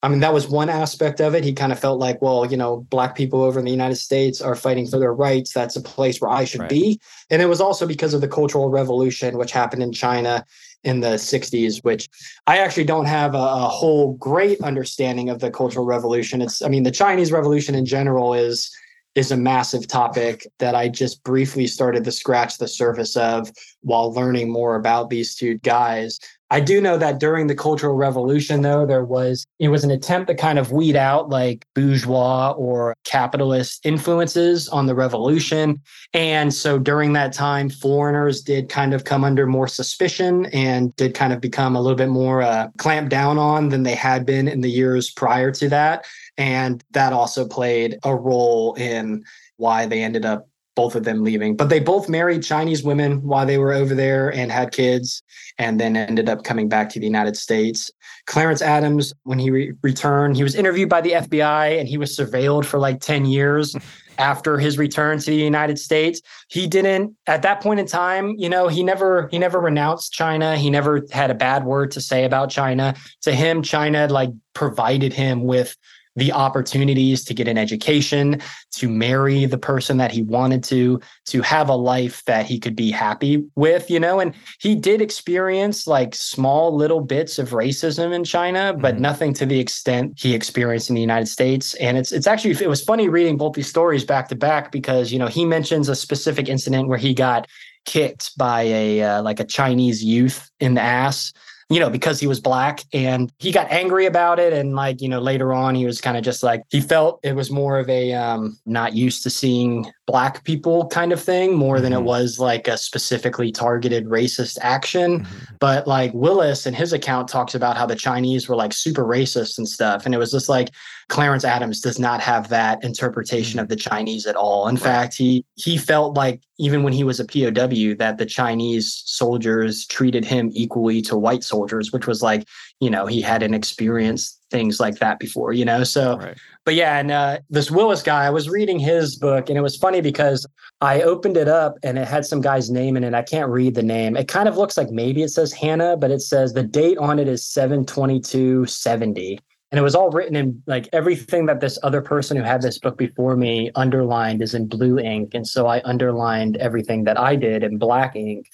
I mean, that was one aspect of it. He kind of felt like, well, you know, black people over in the United States are fighting for their rights. That's a place where I should Right. be. And it was also because of the Cultural Revolution, which happened in China in the 60s, which I actually don't have a, a whole great understanding of the Cultural Revolution. It's, I mean, the Chinese Revolution in general is is a massive topic that I just briefly started to scratch the surface of while learning more about these two guys. I do know that during the Cultural Revolution, though, there was it was an attempt to kind of weed out like bourgeois or capitalist influences on the revolution. And so during that time, foreigners did kind of come under more suspicion and did kind of become a little bit more uh, clamped down on than they had been in the years prior to that. And that also played a role in why they ended up both of them leaving. But they both married Chinese women while they were over there and had kids, and then ended up coming back to the United States. Clarence Adams, when he re- returned, he was interviewed by the FBI and he was surveilled for like 10 years. after his return to the United States he didn't at that point in time you know he never he never renounced China he never had a bad word to say about China to him China like provided him with the opportunities to get an education, to marry the person that he wanted to, to have a life that he could be happy with, you know. And he did experience like small little bits of racism in China, but mm-hmm. nothing to the extent he experienced in the United States. And it's it's actually it was funny reading both these stories back to back because you know he mentions a specific incident where he got kicked by a uh, like a Chinese youth in the ass you know, because he was black and he got angry about it. And like, you know, later on, he was kind of just like, he felt it was more of a um, not used to seeing black people kind of thing more mm-hmm. than it mm-hmm. was like a specifically targeted racist action. Mm-hmm. But like Willis in his account talks about how the Chinese were like super racist and stuff. And it was just like Clarence Adams does not have that interpretation mm-hmm. of the Chinese at all. In right. fact, he he felt like even when he was a POW that the Chinese soldiers treated him equally to white soldiers, which was like, you know, he hadn't experienced things like that before, you know. So right but yeah, and uh, this Willis guy, I was reading his book, and it was funny because I opened it up and it had some guy's name in it. I can't read the name. It kind of looks like maybe it says Hannah, but it says the date on it is 72270. And it was all written in like everything that this other person who had this book before me underlined is in blue ink. And so I underlined everything that I did in black ink.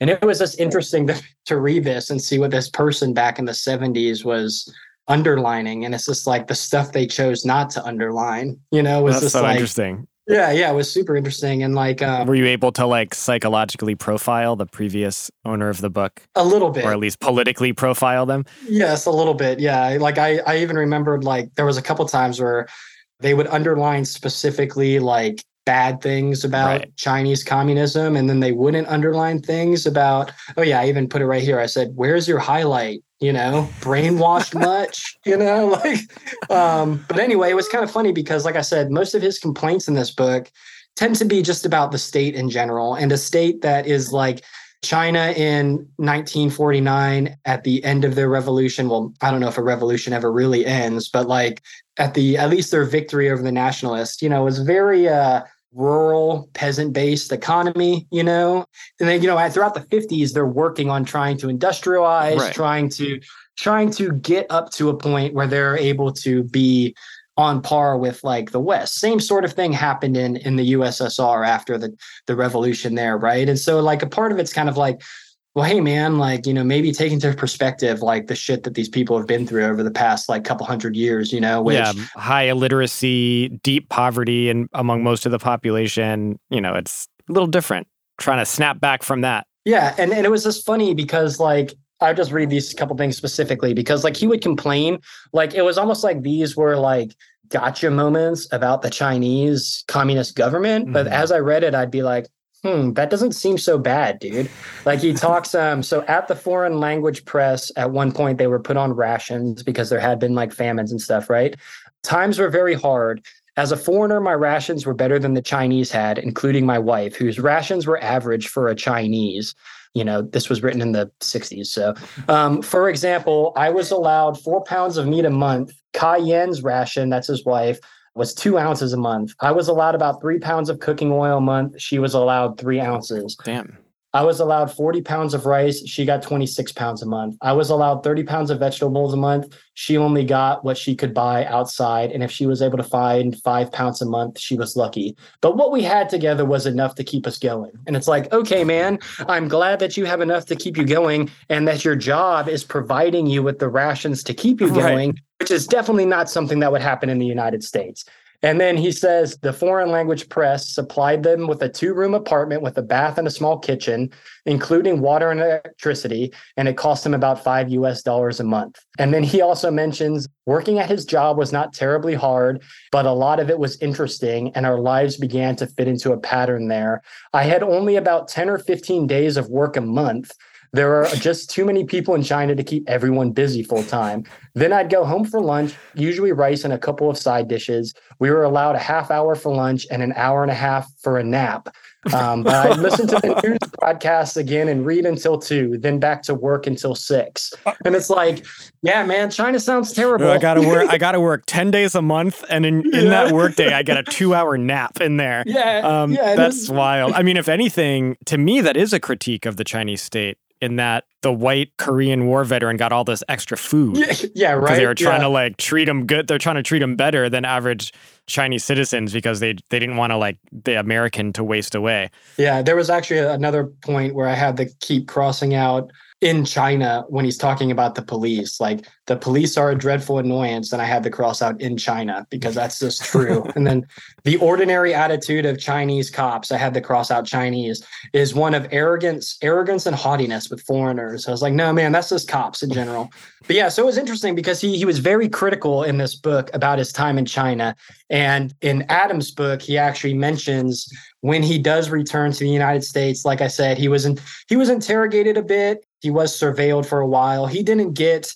And it was just interesting to, to read this and see what this person back in the 70s was underlining and it's just like the stuff they chose not to underline you know was That's just so like interesting yeah yeah it was super interesting and like um, were you able to like psychologically profile the previous owner of the book? A little bit or at least politically profile them? Yes a little bit yeah. Like i i even remembered like there was a couple times where they would underline specifically like bad things about right. Chinese communism, and then they wouldn't underline things about, oh yeah, I even put it right here. I said, Where's your highlight? you know, brainwashed much, you know, like um, but anyway, it was kind of funny because like I said, most of his complaints in this book tend to be just about the state in general and a state that is like China in 1949 at the end of their revolution. Well, I don't know if a revolution ever really ends, but like at the at least their victory over the nationalists, you know, was very uh rural peasant based economy you know? And then you know throughout the 50s they're working on trying to industrialize right. trying to trying to get up to a point where they're able to be on par with like the west. Same sort of thing happened in in the ussr after the the revolution there right? And so like a part of it's kind of like well, hey man, like, you know, maybe take into perspective like the shit that these people have been through over the past like couple hundred years, you know, which yeah, high illiteracy, deep poverty and among most of the population, you know, it's a little different. Trying to snap back from that. Yeah. And, and it was just funny because like I just read these couple things specifically because like he would complain, like it was almost like these were like gotcha moments about the Chinese communist government. Mm-hmm. But as I read it, I'd be like, hmm, that doesn't seem so bad, dude. Like he talks, um, so at the foreign language press, at one point they were put on rations because there had been like famines and stuff, right? Times were very hard. As a foreigner, my rations were better than the Chinese had, including my wife, whose rations were average for a Chinese. You know, this was written in the 60s. So, um, for example, I was allowed four pounds of meat a month. Kai Cayenne's ration, that's his wife, was two ounces a month. I was allowed about three pounds of cooking oil a month. She was allowed three ounces. Damn. I was allowed 40 pounds of rice. She got 26 pounds a month. I was allowed 30 pounds of vegetables a month. She only got what she could buy outside. And if she was able to find five pounds a month, she was lucky. But what we had together was enough to keep us going. And it's like, okay, man, I'm glad that you have enough to keep you going and that your job is providing you with the rations to keep you going, right. which is definitely not something that would happen in the United States. And then he says the foreign language press supplied them with a two room apartment with a bath and a small kitchen, including water and electricity. And it cost him about five US dollars a month. And then he also mentions working at his job was not terribly hard, but a lot of it was interesting. And our lives began to fit into a pattern there. I had only about 10 or 15 days of work a month. There are just too many people in China to keep everyone busy full time. Then I'd go home for lunch, usually rice and a couple of side dishes. We were allowed a half hour for lunch and an hour and a half for a nap. Um, but I'd listen to the news broadcasts again and read until two, then back to work until six. And it's like, yeah, man, China sounds terrible. I gotta work. I gotta work ten days a month, and in, in Yeah. that workday, I get a two-hour nap in there. Yeah, um, yeah, that's wild. I mean, if anything, to me, that is a critique of the Chinese state in that the white Korean War veteran got all this extra food. Yeah, yeah, right. They were trying yeah. to like treat them good. They're trying to treat them better than average Chinese citizens because they they didn't want to like the American to waste away. Yeah, there was actually another point where I had to keep crossing out in China when he's talking about the police. Like the police are a dreadful annoyance, and I had to cross out in China because that's just true. and then the ordinary attitude of Chinese cops, I had to cross out Chinese, is one of arrogance, arrogance and haughtiness with foreigners. I was like, no, man, that's just cops in general. But yeah, so it was interesting because he he was very critical in this book about his time in China. And in Adam's book, he actually mentions when he does return to the United States, like I said, he was in, he was interrogated a bit. He was surveilled for a while. He didn't get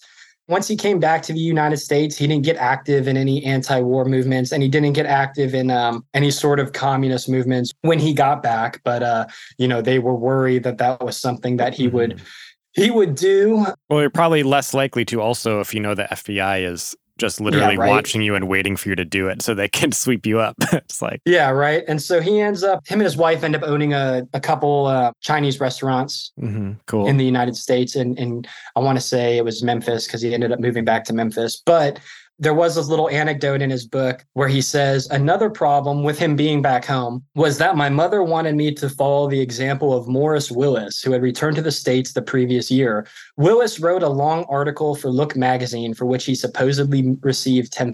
once he came back to the United States, he didn't get active in any anti-war movements, and he didn't get active in um, any sort of communist movements when he got back. But uh, you know, they were worried that that was something that he would he would do. Well, you're probably less likely to also if you know the FBI is just literally right. watching you and waiting for you to do it so they can sweep you up. it's like Yeah, right. And so he ends up, him and his wife end up owning a, a couple uh, Chinese restaurants mhm, cool. in the United States. And, and I want to say it was Memphis because he ended up moving back to Memphis. But there was this little anecdote in his book where he says another problem with him being back home was that my mother wanted me to follow the example of Morris Willis, who had returned to the States the previous year. Willis wrote a long article for Look magazine for which he supposedly received $10,000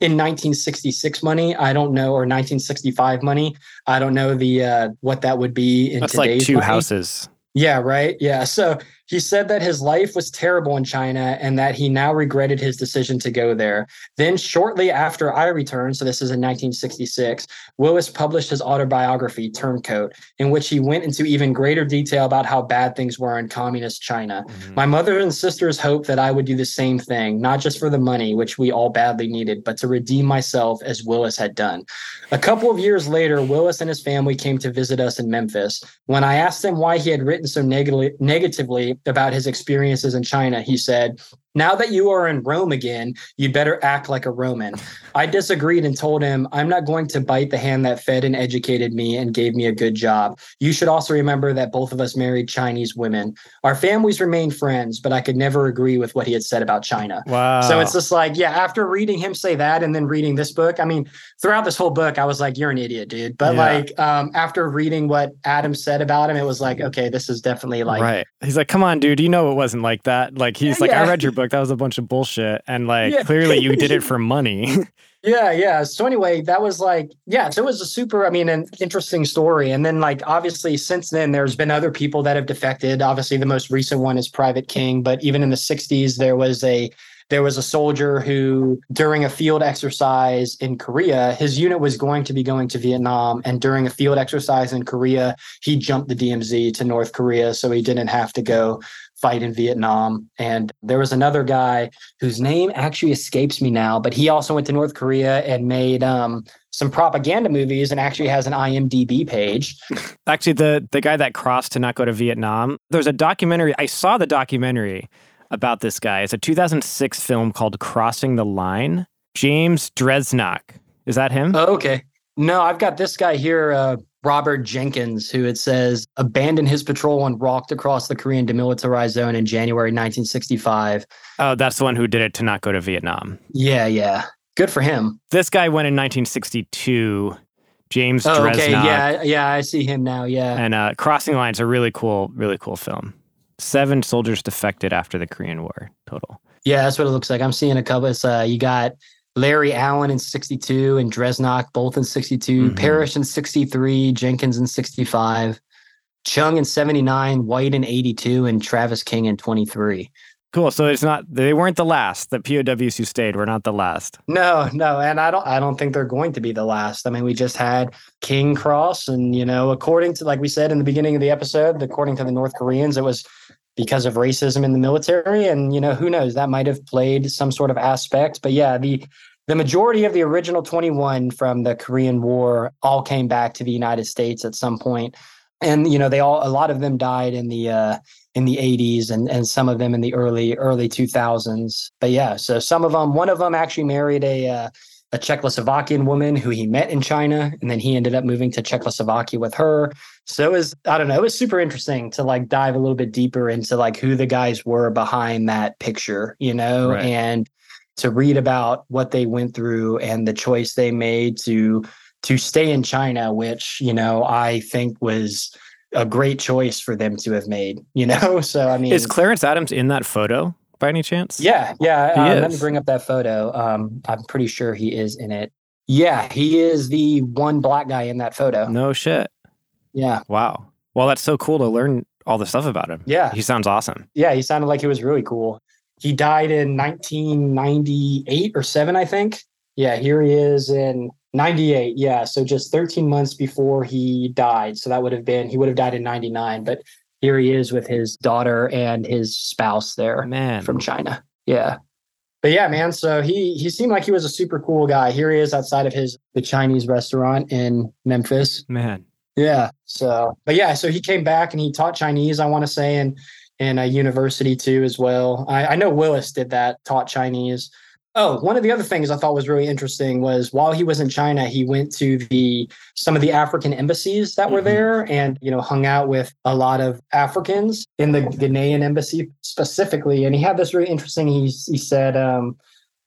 in 1966 money. I don't know, or 1965 money. I don't know the uh, what that would be in That's like today's two money. houses. Yeah, right. Yeah. So he said that his life was terrible in China and that he now regretted his decision to go there. Then, shortly after I returned, so this is in 1966, Willis published his autobiography, Turncoat, in which he went into even greater detail about how bad things were in communist China. Mm-hmm. My mother and sisters hoped that I would do the same thing, not just for the money, which we all badly needed, but to redeem myself as Willis had done. A couple of years later, Willis and his family came to visit us in Memphis. When I asked him why he had written so neg- negatively about his experiences in China, he said, now that you are in Rome again, you'd better act like a Roman. I disagreed and told him, I'm not going to bite the hand that fed and educated me and gave me a good job. You should also remember that both of us married Chinese women. Our families remained friends, but I could never agree with what he had said about China. Wow. So it's just like, yeah, after reading him say that and then reading this book, I mean, throughout this whole book, I was like, you're an idiot, dude. But Yeah. like, um, after reading what Adam said about him, it was like, okay, this is definitely like, right. He's like, come on, dude. You know it wasn't like that. Like he's like, I read your book. That was a bunch of bullshit. And like Yeah. clearly you did it for money. Yeah, yeah. So anyway, that was like, yeah, so it was a super, I mean, an interesting story. And then like obviously since then there's been other people that have defected. Obviously the most recent one is Private King, but even in the 60s there was a there was a soldier who during a field exercise in Korea, his unit was going to be going to Vietnam and during a field exercise in Korea, he jumped the DMZ to North Korea so he didn't have to go fight in Vietnam. And there was another guy whose name actually escapes me now, but he also went to North Korea and made um, some propaganda movies and actually has an IMDb page. Actually, the the guy that crossed to not go to Vietnam, there's a documentary. I saw the documentary about this guy. It's a 2006 film called Crossing the Line. James Dresnok. Is that him? Oh, okay. No, I've got this guy here, uh, Robert Jenkins, who it says abandoned his patrol and walked across the Korean demilitarized zone in January 1965. Oh, that's the one who did it to not go to Vietnam. Yeah, yeah. Good for him. This guy went in 1962. James Oh, Dresnok. okay. Yeah, yeah. I see him now. Yeah. And uh, Crossing Lines, a really cool, really cool film. Seven soldiers defected after the Korean War total. Yeah, that's what it looks like. I'm seeing a couple. It's uh, you got Larry Allen in 62 and Dresnok both in 62, Mhm. Parrish in 63, Jenkins in 65, Chung in 79, White in 82, and Travis King in 23. Cool. So it's not they weren't the last. The POWs who stayed were not the last. No, no, and I don't I don't think they're going to be the last. I mean, we just had King Cross and you know, according to like we said in the beginning of the episode, according to the North Koreans, it was because of racism in the military and you know, who knows, that might have played some sort of aspect, but yeah, the the majority of the original 21 from the Korean War all came back to the United States at some. And you know, they all a lot of them died in the uh in the 80s and and some of them in the early early 2000s. But yeah, so some of them, one of them actually married a uh, a Czechoslovakian woman who he met in China, and then he ended up moving to Czechoslovakia with her. So it was I don't know, it was super interesting to like dive a little bit deeper into like who the guys were behind that picture, you know, Right. and to read about what they went through and the choice they made to to stay in China, which you know I think was a great choice for them to have made. You know, so I mean, Is Clarence Adams in that photo by any chance? yeah, yeah. Uh, Let me bring up that photo. Um, I'm pretty sure he is in it. Yeah, he is the one black guy in that photo. No shit. Yeah, Wow. Well, that's so cool to learn all the stuff about him. yeah, He sounds awesome. yeah. He sounded like he was really cool. He died in 1998 or seven, I think. Yeah, here he is in 98. Yeah, so just 13 months before he died. So that would have been he would have died in 99, but here he is with his daughter and his spouse there. Man. from China. Yeah. But yeah, man. So he he seemed like he was a super cool guy. Here he is outside of his the Chinese restaurant in Memphis. Man. Yeah. So, but yeah, so he came back and he taught Chinese. I want to say in in a university too as well. I, I know Willis did that, taught Chinese. Oh, one of the other things I thought was really interesting was while he was in China, he went to the some of the African embassies that were Mhm. there and you know hung out with a lot of Africans in the Ghanaian embassy specifically. And he had this really interesting. He he said, um,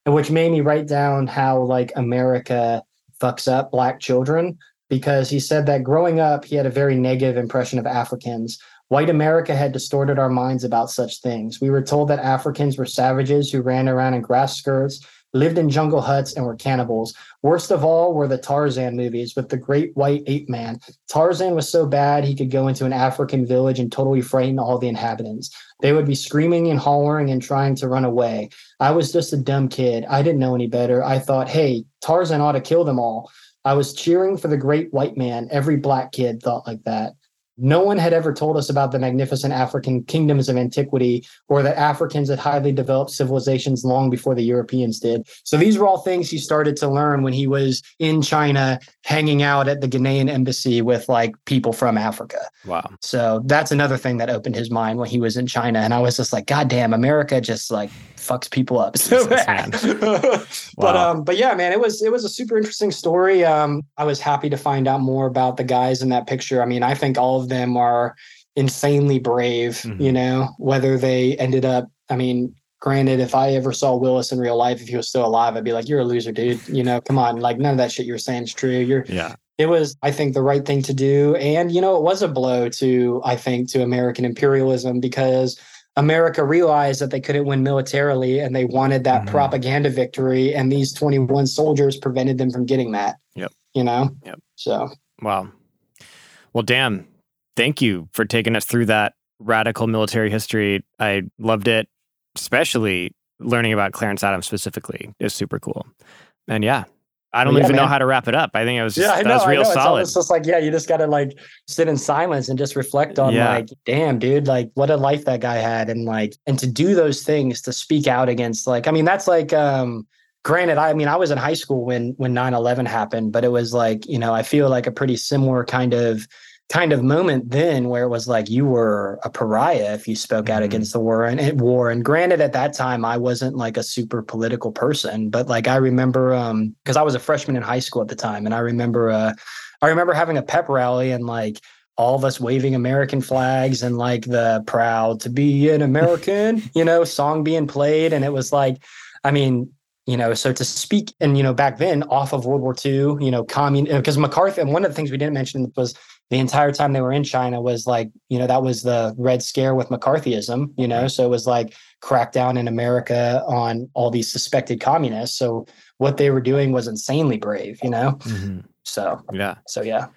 which made me write down how like America fucks up black children because he said that growing up he had a very negative impression of Africans. White America had distorted our minds about such things. We were told that Africans were savages who ran around in grass skirts, lived in jungle huts, and were cannibals. Worst of all were the Tarzan movies with the great white ape man. Tarzan was so bad he could go into an African village and totally frighten all the inhabitants. They would be screaming and hollering and trying to run away. I was just a dumb kid. I didn't know any better. I thought, hey, Tarzan ought to kill them all. I was cheering for the great white man. Every black kid thought like that. No one had ever told us about the magnificent African kingdoms of antiquity or that Africans had highly developed civilizations long before the Europeans did. So these were all things he started to learn when he was in China, hanging out at the Ghanaian embassy with like people from Africa. Wow. So that's another thing that opened his mind when he was in China. And I was just like, God damn, America just like fucks people up so Jesus, bad. man. but Wow. um, but yeah, man, it was it was a super interesting story. Um, I was happy to find out more about the guys in that picture. I mean, I think all of them are insanely brave, Mhm. you know, whether they ended up, I mean, granted, if I ever saw Willis in real life, if he was still alive, I'd be like, You're a loser, dude. You know, come on, like none of that shit you're saying is true. You're Yeah. it was i think the right thing to do and you know it was a blow to i think to american imperialism because america realized that they couldn't win militarily and they wanted that Mhm. propaganda victory and these 21 soldiers prevented them from getting that Yep. you know Yep. so Wow. Well, damn. Thank you for taking us through that radical military history. I loved it, especially learning about Clarence Adams specifically is super cool. And yeah, I don't yeah, even know how to wrap it up. I think it was just, yeah i that know was I real know. It's solid. almost just like yeah you just gotta like sit in silence and just reflect on Yeah. like damn dude like what a life that guy had and like and to do those things to speak out against like i mean that's like um granted i mean i was in high school when when 9-11 happened but it was like you know i feel like a pretty similar kind of kind of moment then where it was like you were a pariah if you spoke out Mhm. against the war and, and war and granted at that time i wasn't like a super political person but like i remember um because i was a freshman in high school at the time and i remember uh i remember having a pep rally and like all of us waving american flags and like the proud to be an american you know song being played and it was like i mean you know, so to speak, and you know, back then, off of World War II, you know, commun because McCarthy, and one of the things we didn't mention was the entire time they were in China was like, you know, that was the Red Scare with McCarthyism, you know, so it was like crackdown in America on all these suspected communists. So what they were doing was insanely brave, you know. Mhm. So Yeah. so yeah.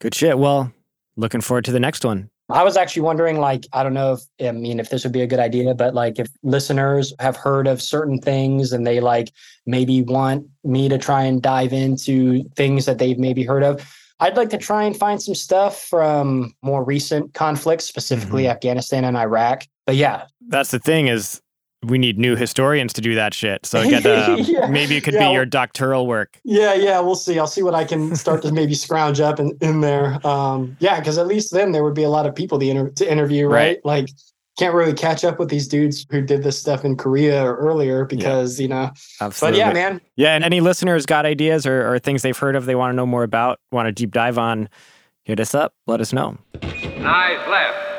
Good shit. Well, looking forward to the next one. I was actually wondering, like, I don't know if I mean if this would be a good idea, but like if listeners have heard of certain things and they like maybe want me to try and dive into things that they've maybe heard of. I'd like to try and find some stuff from more recent conflicts, specifically Afghanistan and Iraq. But yeah, That's the thing is we need new historians to do that shit. So get uh, Yeah. maybe it could Yeah. be your doctoral work. Yeah, yeah, we'll see. I'll see what I can start to maybe scrounge up in, in there. Um, yeah, because at least then there would be a lot of people to, inter- to interview, right? Right. Like, can't really catch up with these dudes who did this stuff in Korea or earlier because you know. Absolutely. But yeah, man. Yeah, and any listeners got ideas or, or things they've heard of they want to know more about, want to deep dive on, hit us up, let us know. Eyes left.